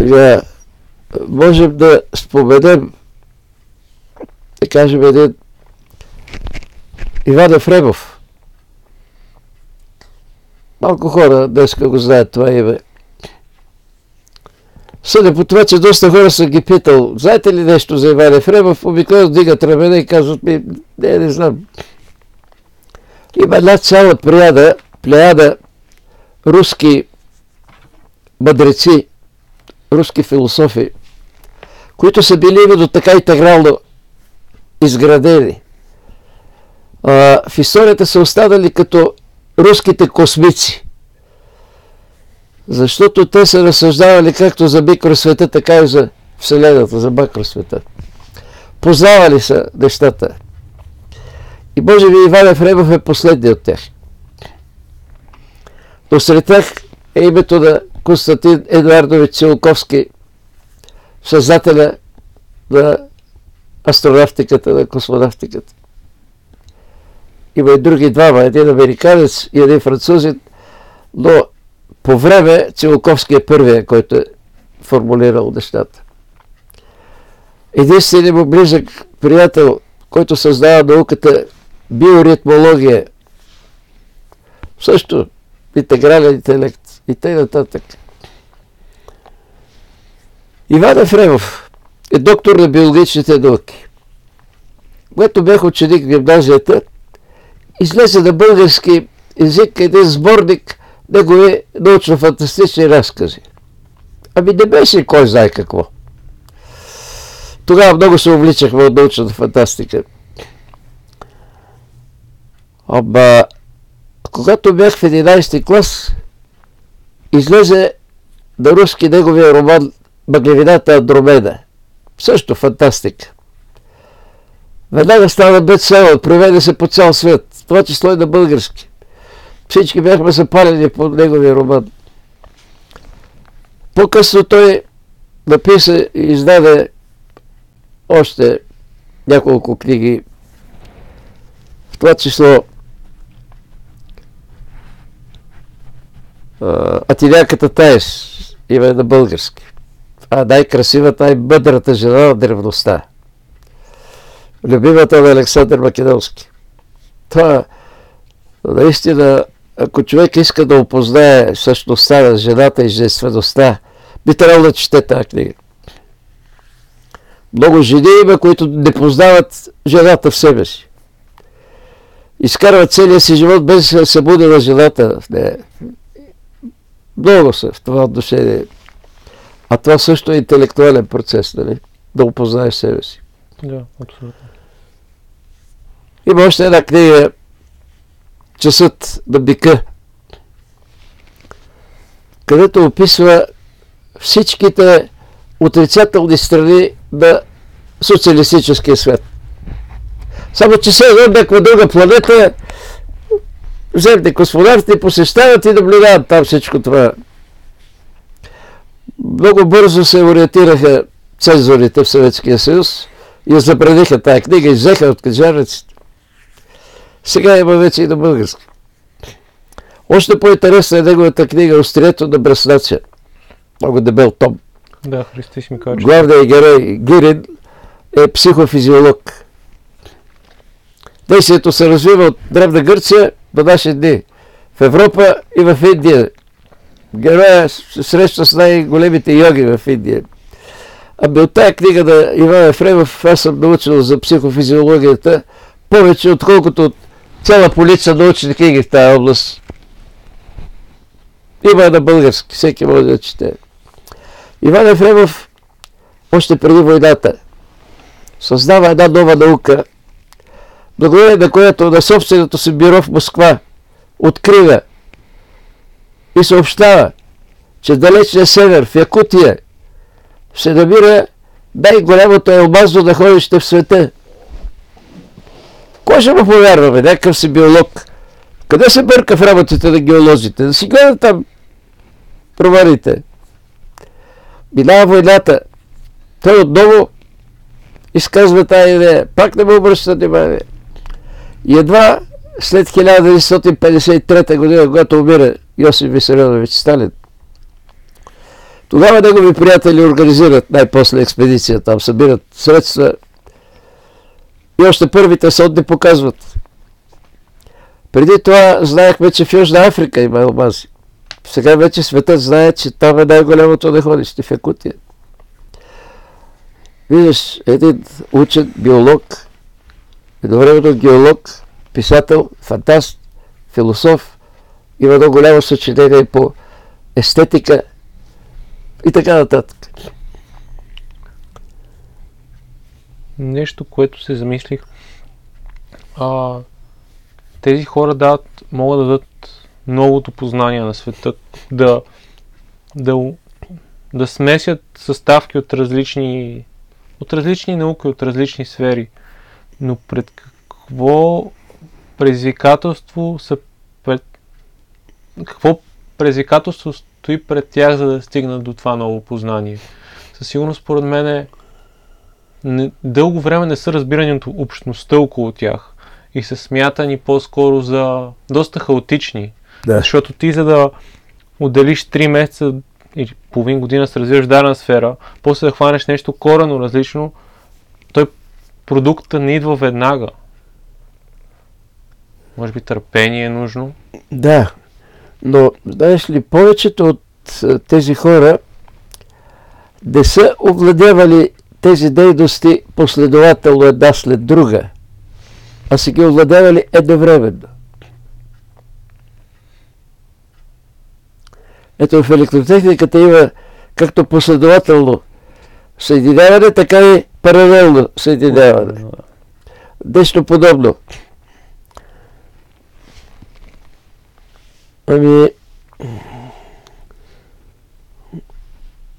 Сега, можем да споменем, да кажем един Иван Ефремов. Малко хора днеска го знаят това име. Съдя по това, че доста хора са ги питал, знаете ли нещо за Иван Ефремов? Обикновено дигат рамена и казват ми, не, не знам. Има една цяла плеяда, плеяда руски мъдреци, руски философи, които са били именно така интегрално изградени. В историята са останали като руските космици. Защото те са разсъждавали както за микросвета, така и за Вселената, за макросвета. Познавали са нещата. И може би Иван Ефремов е последният от тях. Но сред тях е името на Константин Едуардович Цилковски, създателя на астронавтиката, на космонавтиката. Има и други двама, един американец и един французин, но по време Цилковски е първия, който е формулирал нещата. Единственият му близък приятел, който създава науката биоритмология, също интегрален интелект и т.н. нататък. Иван Ефремов е доктор на биологичните науки. Когато бях ученик в гимназията, излезе на български език един сборник негови научно-фантастични разкази. Ами не беше кой знае какво. Тогава много се увличахме от научната фантастика. Ама, когато бях в 11 клас, излезе на руски неговия роман Мъглевината Андромеда. Също фантастика. Веднага стана бестселър, проведе се по цял свет, това число и на български. Всички бяхме запалени по неговия роман. По-късно той написа и издаде още няколко книги, в това число Атиляката Таес, има на български. А най-красивата, най-бъдрата жена на древността. Любимата на Александър Македонски. Това наистина, ако човек иска да опознае същността на жената и женствеността, би трябвало да чете тази книга. Много жени има, които не познават жената в себе си. Изкарват целия си живот без да се събуди на жената в нея. Много са в това отношение. А това също е интелектуален процес, нали? Да опознаеш себе си. Да, абсолютно. Има още една книга Часът на бика, където описва всичките отрицателни страни на социалистическия свет. Само, че се е някаква друга планета, земни космонавти посещават и наблюдават там всичко това. Много бързо се ориентираха цензорите в Съветския съюз и забраниха тая книга и взеха от книжарниците. Сега има вече и на български. Още по-интересна е неговата книга Острието на Браснация. Много дебел том. Да, Христи ми кажа. Главният герой Гирин е психофизиолог. Действието се развива от Древна Гърция до наши дни. В Европа и в Индия. Героя се среща с най-големите йоги в Индия. Ами от тая книга на Иван Ефремов аз съм научил за психофизиологията повече, отколкото от цяла полиция научни книги в тази област. Има на български, всеки може да чете. Иван Ефремов още преди войната създава една нова наука, благодарение на която на собственото си бюро в Москва открива и съобщава, че далечния север, в Якутия, се намира най-голямото елмазно находище в света. Кой ще му повярваме? Някакъв си биолог. Къде се бърка в работите на геолозите? Да си гледат там проварите. Минава войната. Той отново изказва тази идея. Пак не му обръща внимание. И едва след 1953 година, когато умира Йосиф Висарионович Сталин, тогава негови приятели организират най-после експедиция там, събират средства и още първите сонди показват. Преди това знаехме, че в Южна Африка има алмази. Сега вече светът знае, че там е най-голямото находище в Якутия. Виждаш, един учен, биолог, едновременно геолог, писател, фантаст, философ, има много голямо съчинение по естетика и така нататък. Нещо, което се замислих. А, тези хора дадат, могат да дадат новото познание на света, да, да, да смесят съставки от различни, от различни науки, от различни сфери. Но пред какво предизвикателство са пред... какво предизвикателство стои пред тях, за да стигнат до това ново познание? Със сигурност, според мен, е, не, дълго време не са разбирани от общността около тях и са смятани по-скоро за доста хаотични. Да. Защото ти за да отделиш 3 месеца или половин година се развиваш в дадена сфера, после да хванеш нещо корено различно, продукта не идва веднага. Може би търпение е нужно. Да, но знаеш ли, повечето от тези хора не са овладявали тези дейности последователно една след друга, а са ги овладявали едновременно. Ето в електротехниката има както последователно съединяване, така и паралелно Ами,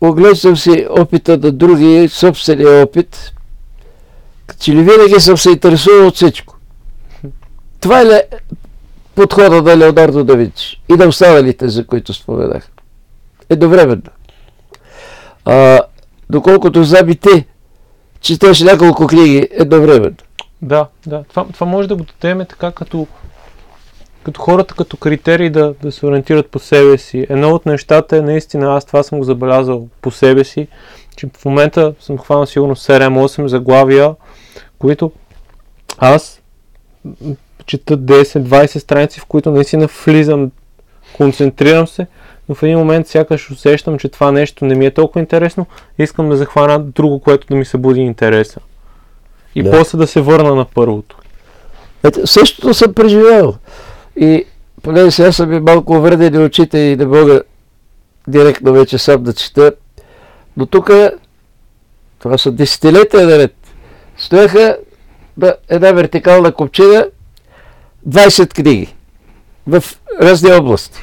оглеждам си опита на други, собствения опит, че ли винаги съм се интересувал от всичко. Това е подхода на Леонардо да Винчи и на останалите, за които споменах. Едновременно. А, доколкото знам и ти, четеш няколко книги едновременно. Да, да. Това, това може да го дадем така като, като хората като критерии да, да се ориентират по себе си. Едно от нещата е наистина, аз това съм го забелязал по себе си, че в момента съм хванал сигурно 7-8 заглавия, които аз чета 10-20 страници, в които наистина влизам, концентрирам се, но в един момент сякаш усещам, че това нещо не ми е толкова интересно искам да захвана друго, което да ми събуди интереса. И да. после да се върна на първото. Ето, същото съм преживял. И понеже сега съм и малко увредени очите и не мога директно вече сам да чета, но тук това са десетилетия наред. Стояха на една вертикална копчина 20 книги в разни области.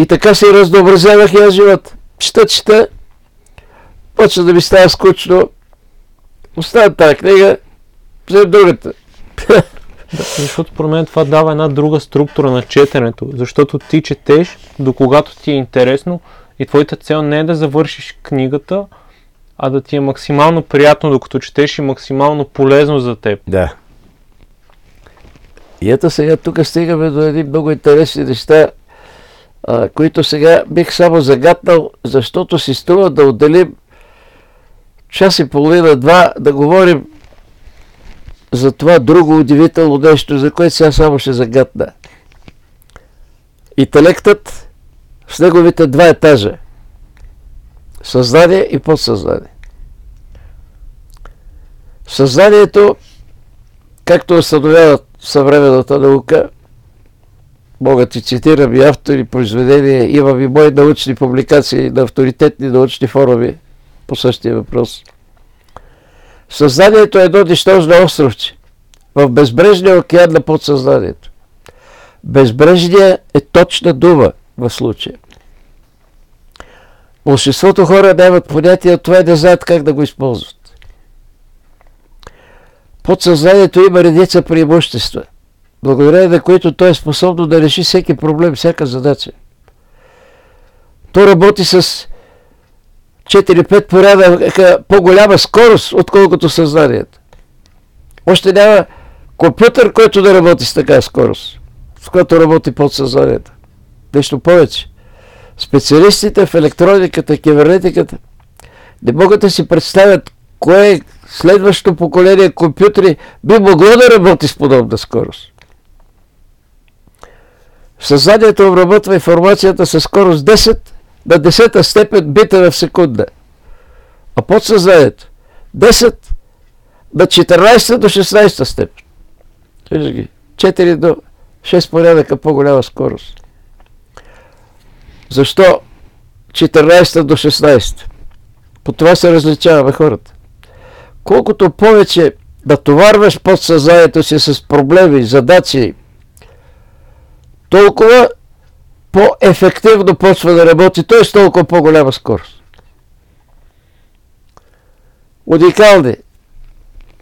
И така се разнообразявах и аз живот. Чета, чета, почва да ми става скучно, оставям тази книга, взем другата. Да, защото про мен това дава една друга структура на четенето, защото ти четеш до когато ти е интересно и твоята цел не е да завършиш книгата, а да ти е максимално приятно докато четеш и максимално полезно за теб. Да. И ето сега тук стигаме до едни много интересни неща, които сега бих само загатнал, защото си струва да отделим час и половина-два да говорим за това друго удивително нещо, за което сега само ще загатна. Интелектът с неговите два етажа. Съзнание и подсъзнание. Съзнанието, както установяват съвременната наука, мога ти цитирам и автори, произведения, имам и мои научни публикации на авторитетни научни форуми по същия въпрос. Съзнанието е едно нищожно островче в безбрежния океан на подсъзнанието. Безбрежния е точна дума в случая. Большинството хора нямат понятие от това и не знаят как да го използват. Подсъзнанието има редица преимущества, благодарение на които то е способно да реши всеки проблем, всяка задача. То работи с 4-5 порядъка по-голяма скорост, отколкото съзнанието. Още няма компютър, който да работи с така скорост, с която работи подсъзнанието. Нещо повече. Специалистите в електрониката, кибернетиката не могат да си представят кое следващото поколение компютри би могло да работи с подобна скорост. Съзнанието обработва информацията със скорост 10 на 10 степен бита в секунда. А подсъзнанието 10 на 14 до 16 степен. Виждаш ги. 4 до 6 порядъка по-голяма скорост. Защо 14 до 16? По това се различаваме хората колкото повече натоварваш подсъзнанието си с проблеми, задачи, толкова по-ефективно почва да работи, т.е. толкова по-голяма скорост. Уникални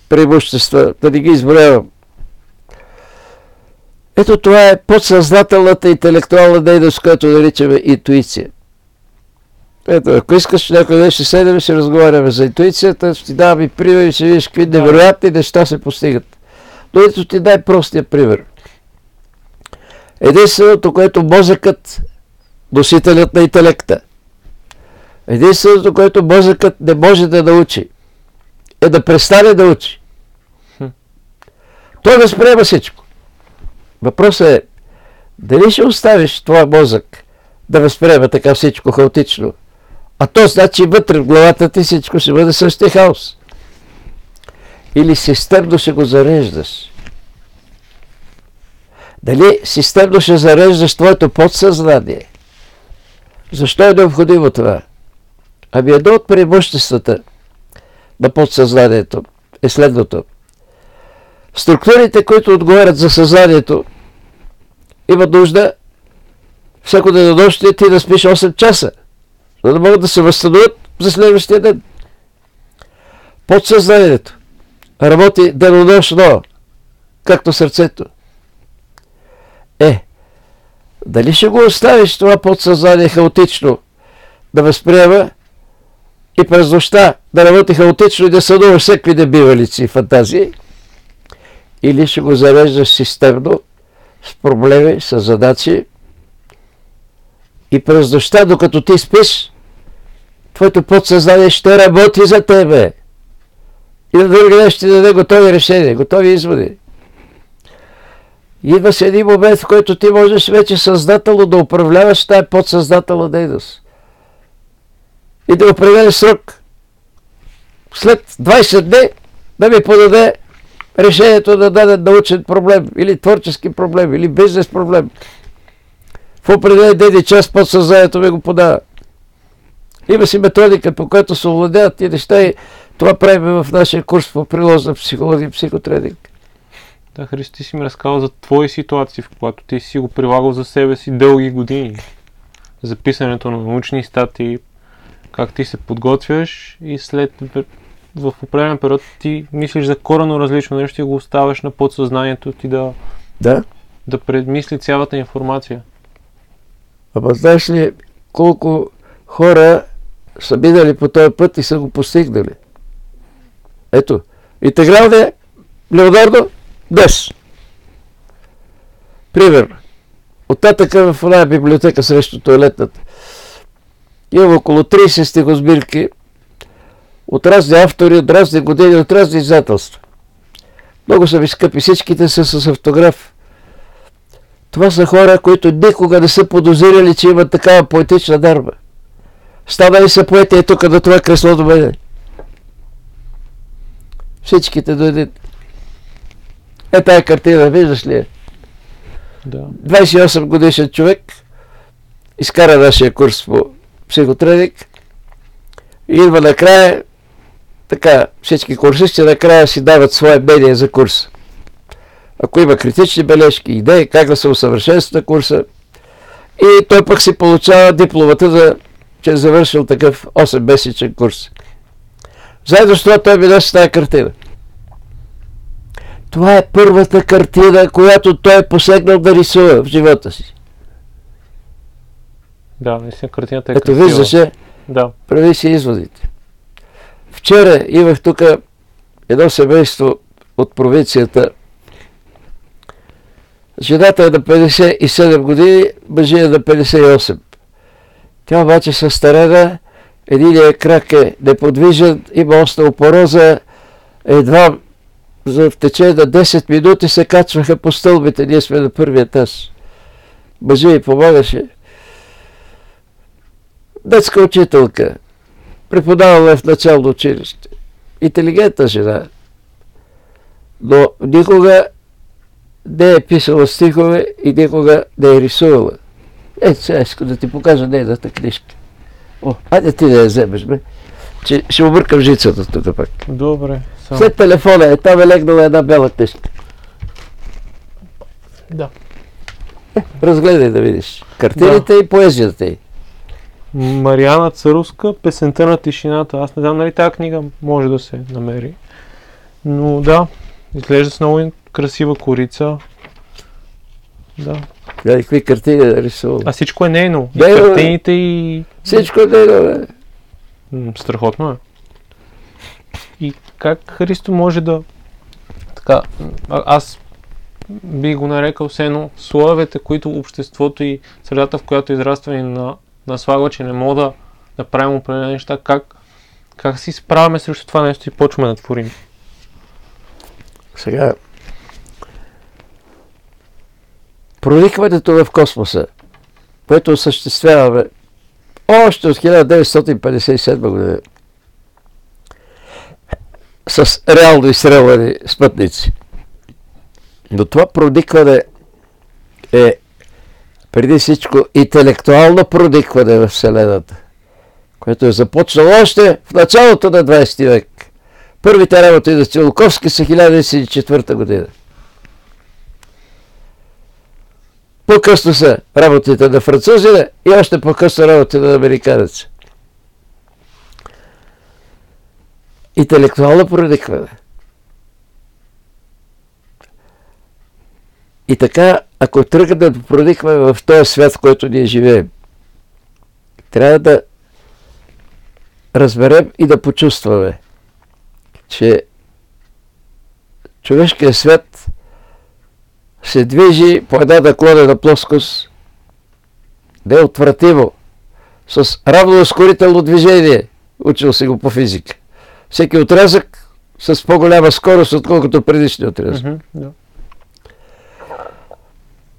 преимущества, да не ги изброявам. Ето това е подсъзнателната интелектуална дейност, която наричаме интуиция. Ето, ако искаш някой ден ще седем и ще разговаряме за интуицията, ще ти давам и пример и ще видиш какви невероятни неща се постигат. Но ето ти дай простия пример. Единственото, което мозъкът, носителят на интелекта, единственото, което мозъкът не може да научи, е да престане да учи. Той възприема всичко. Въпросът е, дали ще оставиш твоя мозък да възприема така всичко хаотично, а то значи вътре в главата ти всичко ще бъде същия хаос. Или системно ще го зареждаш. Дали системно ще зареждаш твоето подсъзнание? Защо е необходимо това? Ами едно от преимуществата на подсъзнанието е следното. Структурите, които отговарят за съзнанието, имат нужда всяко денонощие ти да спиш 8 часа, за да могат да се възстановят за следващия ден. Подсъзнанието работи денонощно, както сърцето. Е, дали ще го оставиш това подсъзнание хаотично да възприема и през нощта да работи хаотично и да съдува всеки небивалици и фантазии, или ще го зареждаш системно с проблеми, с задачи и през нощта, докато ти спиш, твоето подсъзнание ще работи за тебе. И на други ден ще даде готови решения, готови изводи. Идва се един момент, в който ти можеш вече съзнателно да управляваш тая подсъзнателна дейност. И да определиш срок. След 20 дни да ми подаде решението на даден научен проблем, или творчески проблем, или бизнес проблем. В определен ден и час подсъзнанието ми го подава. Има си методика, по която се овладяват тези неща и това правим в нашия курс по приложна психология и психотренинг. Да, Христо, ти си ми разказал за твои ситуации, в която ти си го прилагал за себе си дълги години. За писането на научни статии, как ти се подготвяш и след в определен период ти мислиш за корено различно нещо и го оставяш на подсъзнанието ти да, Да? да предмисли цялата информация. Ама знаеш ли колко хора са минали по този път и са го постигнали? Ето, интегралният Леонардо днес. Примерно. Оттатък в една библиотека срещу туалетната. Имам около 30 стихосбирки от разни автори, от разни години, от разни издателства. Много са ми скъпи, всичките са с автограф. Това са хора, които никога не са подозирали, че имат такава поетична дарба. Станали са поети е тук на това кресло до мене. Всичките до един. Е тая картина, виждаш ли? Да. 28 годишен човек изкара нашия курс по психотренинг и идва накрая, така, всички курсисти накрая си дават свое мнение за курса. Ако има критични бележки, идеи, как да се усъвършенства курса, и той пък си получава дипломата, за, че е завършил такъв 8-месечен курс. Заедно с това той ми с тази картина. Това е първата картина, която той е посегнал да рисува в живота си. Да, наистина картината е Ето красива. виждаш, е, Да. прави си изводите. Вчера имах тук едно семейство от провинцията. Жената е на 57 години, мъжът е на 58. Тя обаче се старена, единият крак е неподвижен, има остеопороза, едва за в течение на 10 минути се качваха по стълбите, ние сме на първия етаж. Мъжът й помагаше. Детска учителка, преподавала в начално училище. Интелигентна жена, но никога не е писала стихове и никога не е рисувала. Е, сега искам да ти покажа нейната книжка. О, айде ти да я вземеш, бе. Че ще объркам жицата тук пак. Добре. Само. След телефона е, там е легнала една бяла книжка. Да. Разгледай да видиш. Картините и поезията й. Мариана Царуска, Песента на тишината. Аз не знам нали тази книга може да се намери. Но да, изглежда с много красива корица. Да. Гледай какви картини е рисувала. А всичко е нейно. И Да, картините и... Всичко е нейно, бе. Страхотно е. И как Христо може да... Така, аз би го нарекал все едно слоевете, които обществото и средата, в която израства ни на, наслагва, че не мога да, да определени неща, как, как си справяме срещу това нещо и почваме да творим. Сега, проникването в космоса, което осъществяваме още от 1957 година с реално изстрелвани спътници. Но това проникване е преди всичко интелектуално проникване в Вселената, което е започнало още в началото на 20 век. Първите работи на Целуковски са 1904 година. По-късно са работите на французина и още по-късно работите на американеца. Интелектуално проникване. И така, ако тръгнем да проникваме в този свят, в който ние живеем, трябва да разберем и да почувстваме, че човешкият свят се движи по една наклонена плоскост неотвратимо, с равно ускорително движение. Учил се го по физика. Всеки отрязък с по-голяма скорост, отколкото предишния отрязък. Mm-hmm.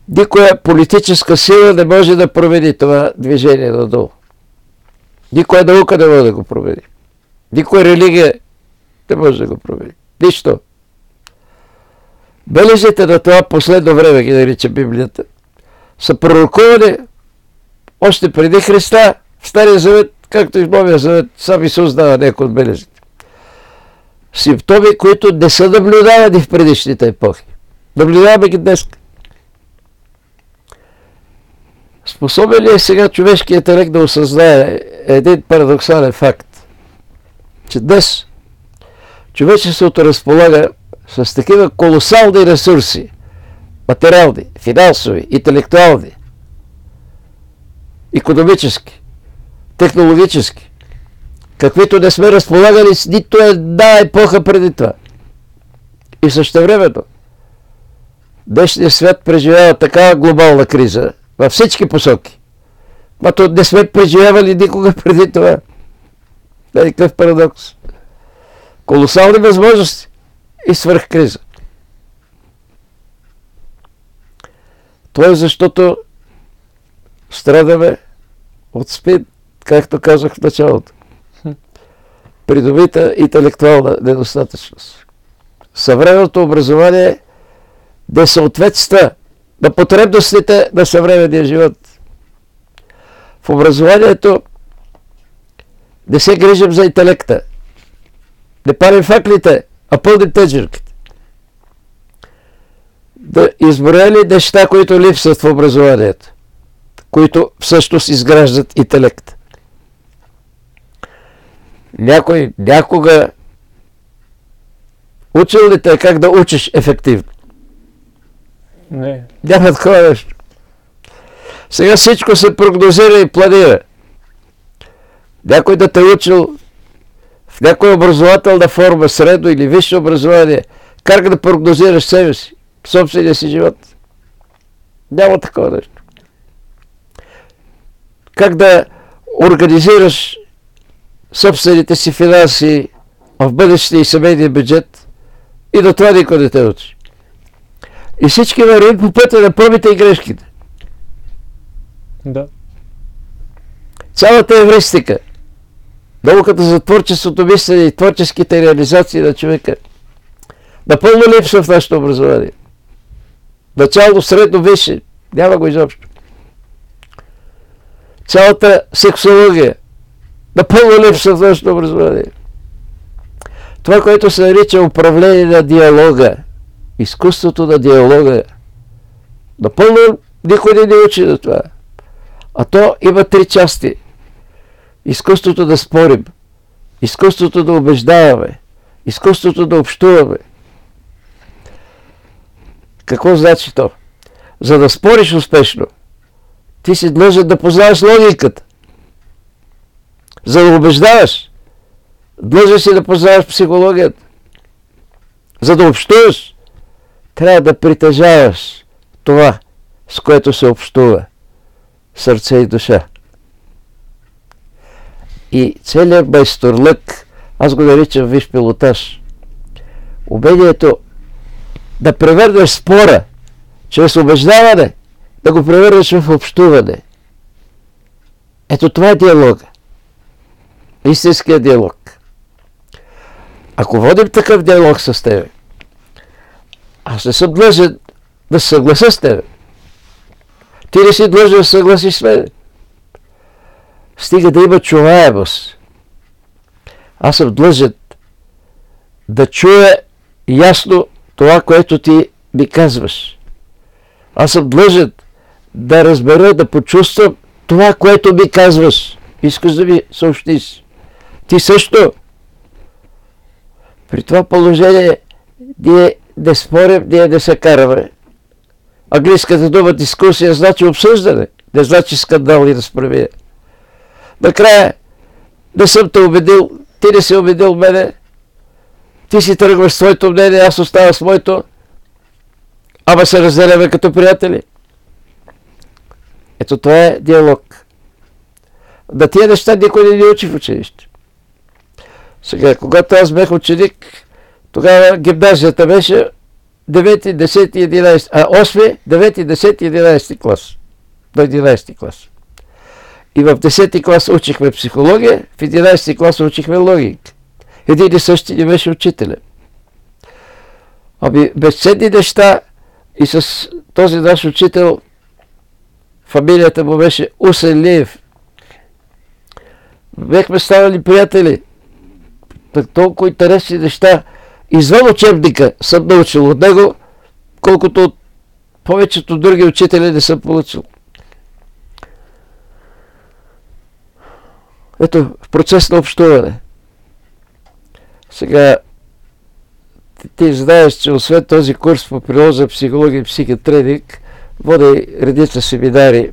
Никоя политическа сила не може да промени това движение надолу. Никоя наука не може да го промени. Никоя религия не може да го промени. Нищо. Бележите на това последно време, ги нарича Библията, са пророкувани още преди Христа, в Стария Завет, както и в Новия Завет, сам Исус дава някои от бележите. Симптоми, които не са наблюдавани в предишните епохи. Наблюдаваме ги днес. Способен ли е сега човешкият интелект да осъзнае един парадоксален факт, че днес човечеството разполага с такива колосални ресурси, материални, финансови, интелектуални, економически, технологически, каквито не сме разполагали с нито една епоха преди това. И също времето, днешният свят преживява такава глобална криза във всички посоки. Мато не сме преживявали никога преди това. Да, какъв парадокс. Колосални възможности и свръхкриза. Това е защото страдаме от спин, както казах в началото. Придобита интелектуална недостатъчност. Съвременното образование да съответства на потребностите на съвременния живот. В образованието не се грижим за интелекта. Не палим факлите, а пълни тъджерките. Да изброя неща, които липсват в образованието, които всъщност изграждат интелект? Някой някога учил ли те как да учиш ефективно? Не. Няма такова нещо. Сега всичко се прогнозира и планира. Някой да те учил някоя образователна форма, средно или висше образование, как да прогнозираш себе си, собствения си живот. Няма такова нещо. Как да организираш собствените си финанси в бъдещия и семейния бюджет и до това никой не те учи. И всички вървим по пътя на пробите и грешките. Да. Цялата евристика, науката за творчеството мислене и творческите реализации на човека, напълно липсва в нашето образование. Начално, средно, висше, няма го изобщо. Цялата сексология, напълно липсва в нашето образование. Това, което се нарича управление на диалога, изкуството на диалога. Напълно никой не ни учи за това. А то има три части. Изкуството да спорим, изкуството да убеждаваме, изкуството да общуваме. Какво значи то? За да спориш успешно, ти си длъжен да познаваш логиката. За да убеждаваш, длъжен си да познаваш психологията. За да общуваш, трябва да притежаваш това, с което се общува сърце и душа. И целият байсторлък, аз го наричам виж пилотаж. Умението да превърнеш спора чрез убеждаване, да го превърнеш в общуване. Ето това е диалога. Истинският диалог. Ако водим такъв диалог с тебе, аз не съм длъжен да съглася с тебе. Ти не си длъжен да съгласиш с мен. Стига да има чуваемост. Аз съм длъжен да чуя ясно това, което ти ми казваш. Аз съм длъжен да разбера, да почувствам това, което ми казваш. Искаш да ми съобщиш. Ти също. При това положение ние не спорим, ние не се караме. Английската дума дискусия значи обсъждане, не значи скандал и разправие. Накрая не съм те убедил, ти не си убедил мене, ти си тръгваш с твоето мнение, аз оставам с моето, ама се разделяме като приятели. Ето това е диалог. Да тия неща никой не ни учи в училище. Сега, когато аз бях ученик, тогава гимназията беше 9, 10, 11, а 8, 9, 10, 11 клас. До 11 клас. И в 10 клас учихме психология, в 11 клас учихме логика. Един и същи ни беше учителя. Ами безценни неща и с този наш учител фамилията му беше Усен Бехме станали приятели. Так толкова интересни неща извън учебника съм научил от него, колкото от повечето други учители не съм получил. Ето, в процес на общуване. Сега, ти, ти знаеш, че освен този курс по приложа психология и психотренинг, води редица семинари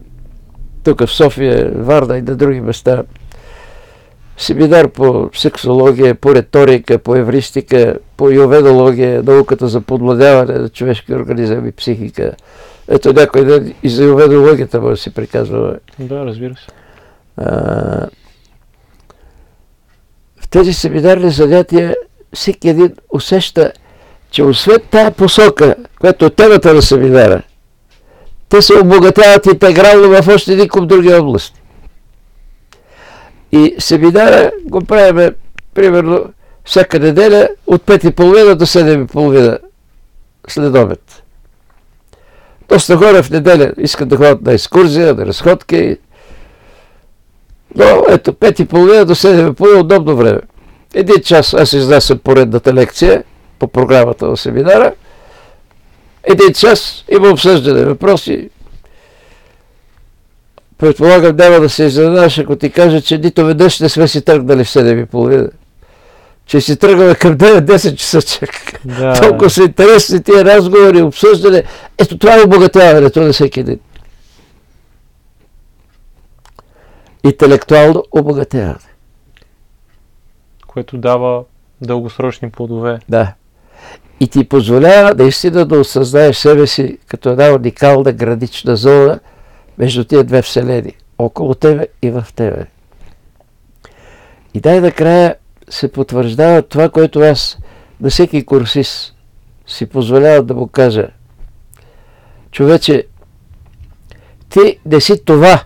тук в София, Варна и на други места. Семинар по сексология, по риторика, по евристика, по йоведология, науката за подмладяване на човешки организъм и психика. Ето някой ден и за йоведологията може да си приказва. Да, разбира се. А, тези семинарни занятия всеки един усеща, че освен тая посока, която е темата на семинара, те се обогатяват интегрално в още куп други области. И семинара го правиме примерно всяка неделя от 5.30 до 7.30 след обед. Доста хора в неделя искат да ходят на екскурзия, на разходки. Но ето, 5.30 до 7.30 удобно време. Един час аз изнасям поредната лекция по програмата на семинара. Един час има обсъждане въпроси. Предполагам, няма да се изненадаш, ако ти кажа, че нито веднъж не сме си тръгнали в 7.30. Че си тръгваме към 9-10 часа чак. Да. Толкова са интересни тия разговори, обсъждане. Ето това е обогатяването на всеки ден. Интелектуално обогатяване което дава дългосрочни плодове. Да. И ти позволява наистина да осъзнаеш себе си като една уникална гранична зона между тия две вселени. Около тебе и в тебе. И дай накрая се потвърждава това, което аз на всеки курсист си позволява да му кажа. Човече, ти не си това,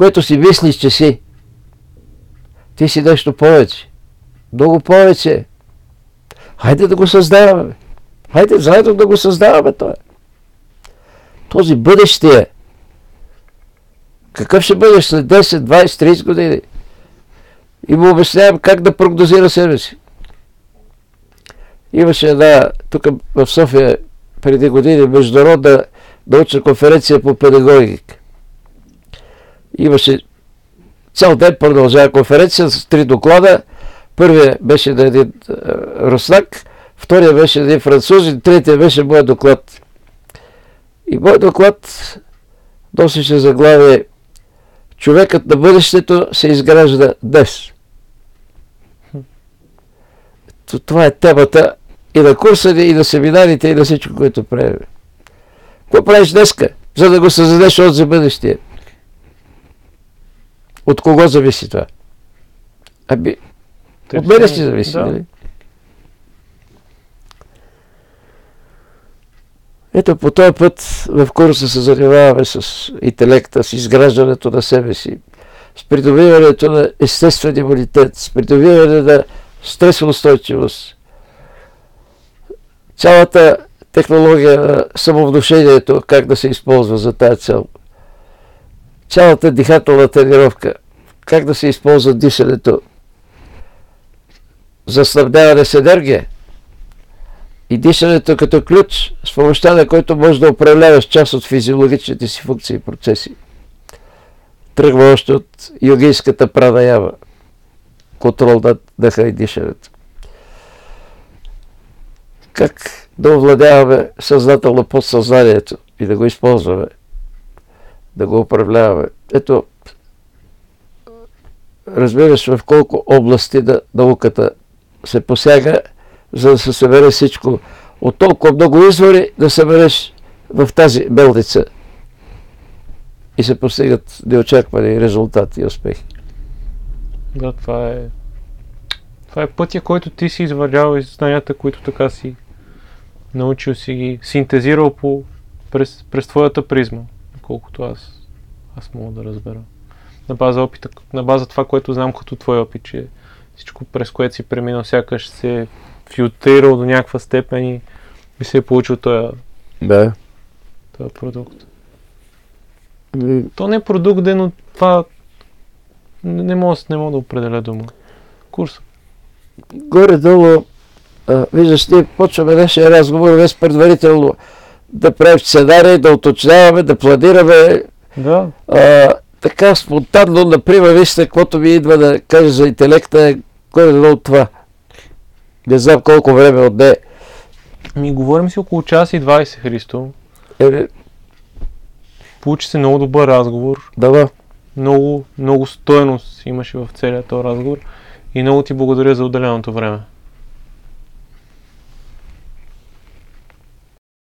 което си мислиш, че си. Ти си нещо повече. Много повече. Хайде да го създаваме. Хайде заедно да го създаваме това. Този бъдещия. Какъв ще бъде след 10, 20, 30 години? И му обяснявам как да прогнозира себе си. Имаше една, тук в София преди години, международна научна конференция по педагогика. Имаше цял ден продължава конференция с три доклада Първия беше на един руснак, втория беше на един француз третия беше моят доклад. И моят доклад носеше заглавие Човекът на бъдещето се изгражда днес. Това е темата и на курса ни, и на семинарите, и на всичко, което правим. Какво правиш днеска, за да го създадеш от за бъдещия? От кого зависи това? Ами, от мене си зависи, да. нали? Ето по този път в курса се занимаваме с интелекта, с изграждането на себе си, с придобиването на естествен имунитет, с придобиване на стресоустойчивост. Цялата технология на самовнушението, как да се използва за тази цел. Цялата дихателна тренировка, как да се използва дишането, за снабдяване с енергия, И дишането като ключ, с помощта на който можеш да управляваш част от физиологичните си функции и процеси. Тръгва още от йогийската пранаява. Контрол над дъха и дишането. Как да овладяваме съзнателно подсъзнанието и да го използваме, да го управляваме. Ето, разбираш в колко области на науката се посяга, за да се събере всичко. От толкова много извори да събереш в тази белница и се постигат неочаквани резултати и успехи. Да, това е... Това е пътя, който ти си извървял и знанията, които така си научил си ги, синтезирал по, през, през твоята призма, колкото аз, аз мога да разбера. На база опита, на база това, което знам като твой опит, че всичко през което си преминал, сякаш се е филтрирал до някаква степен и, и се е получил този, Да. този продукт. То не е продукт, де, но това не, не мога, не мога да определя дума. Курс. Горе-долу, а, виждаш, ние почваме нашия разговор без предварително да правим сценарий, да уточняваме, да планираме. Да, А, така спонтанно, например, вижте, каквото ми идва да кажа за интелекта е горе-долу това. Не знам колко време отне. ми говорим си около час и 20, Христо. Е, Получи се много добър разговор. да, Много, много стойност имаше в целият този разговор. И много ти благодаря за отделеното време.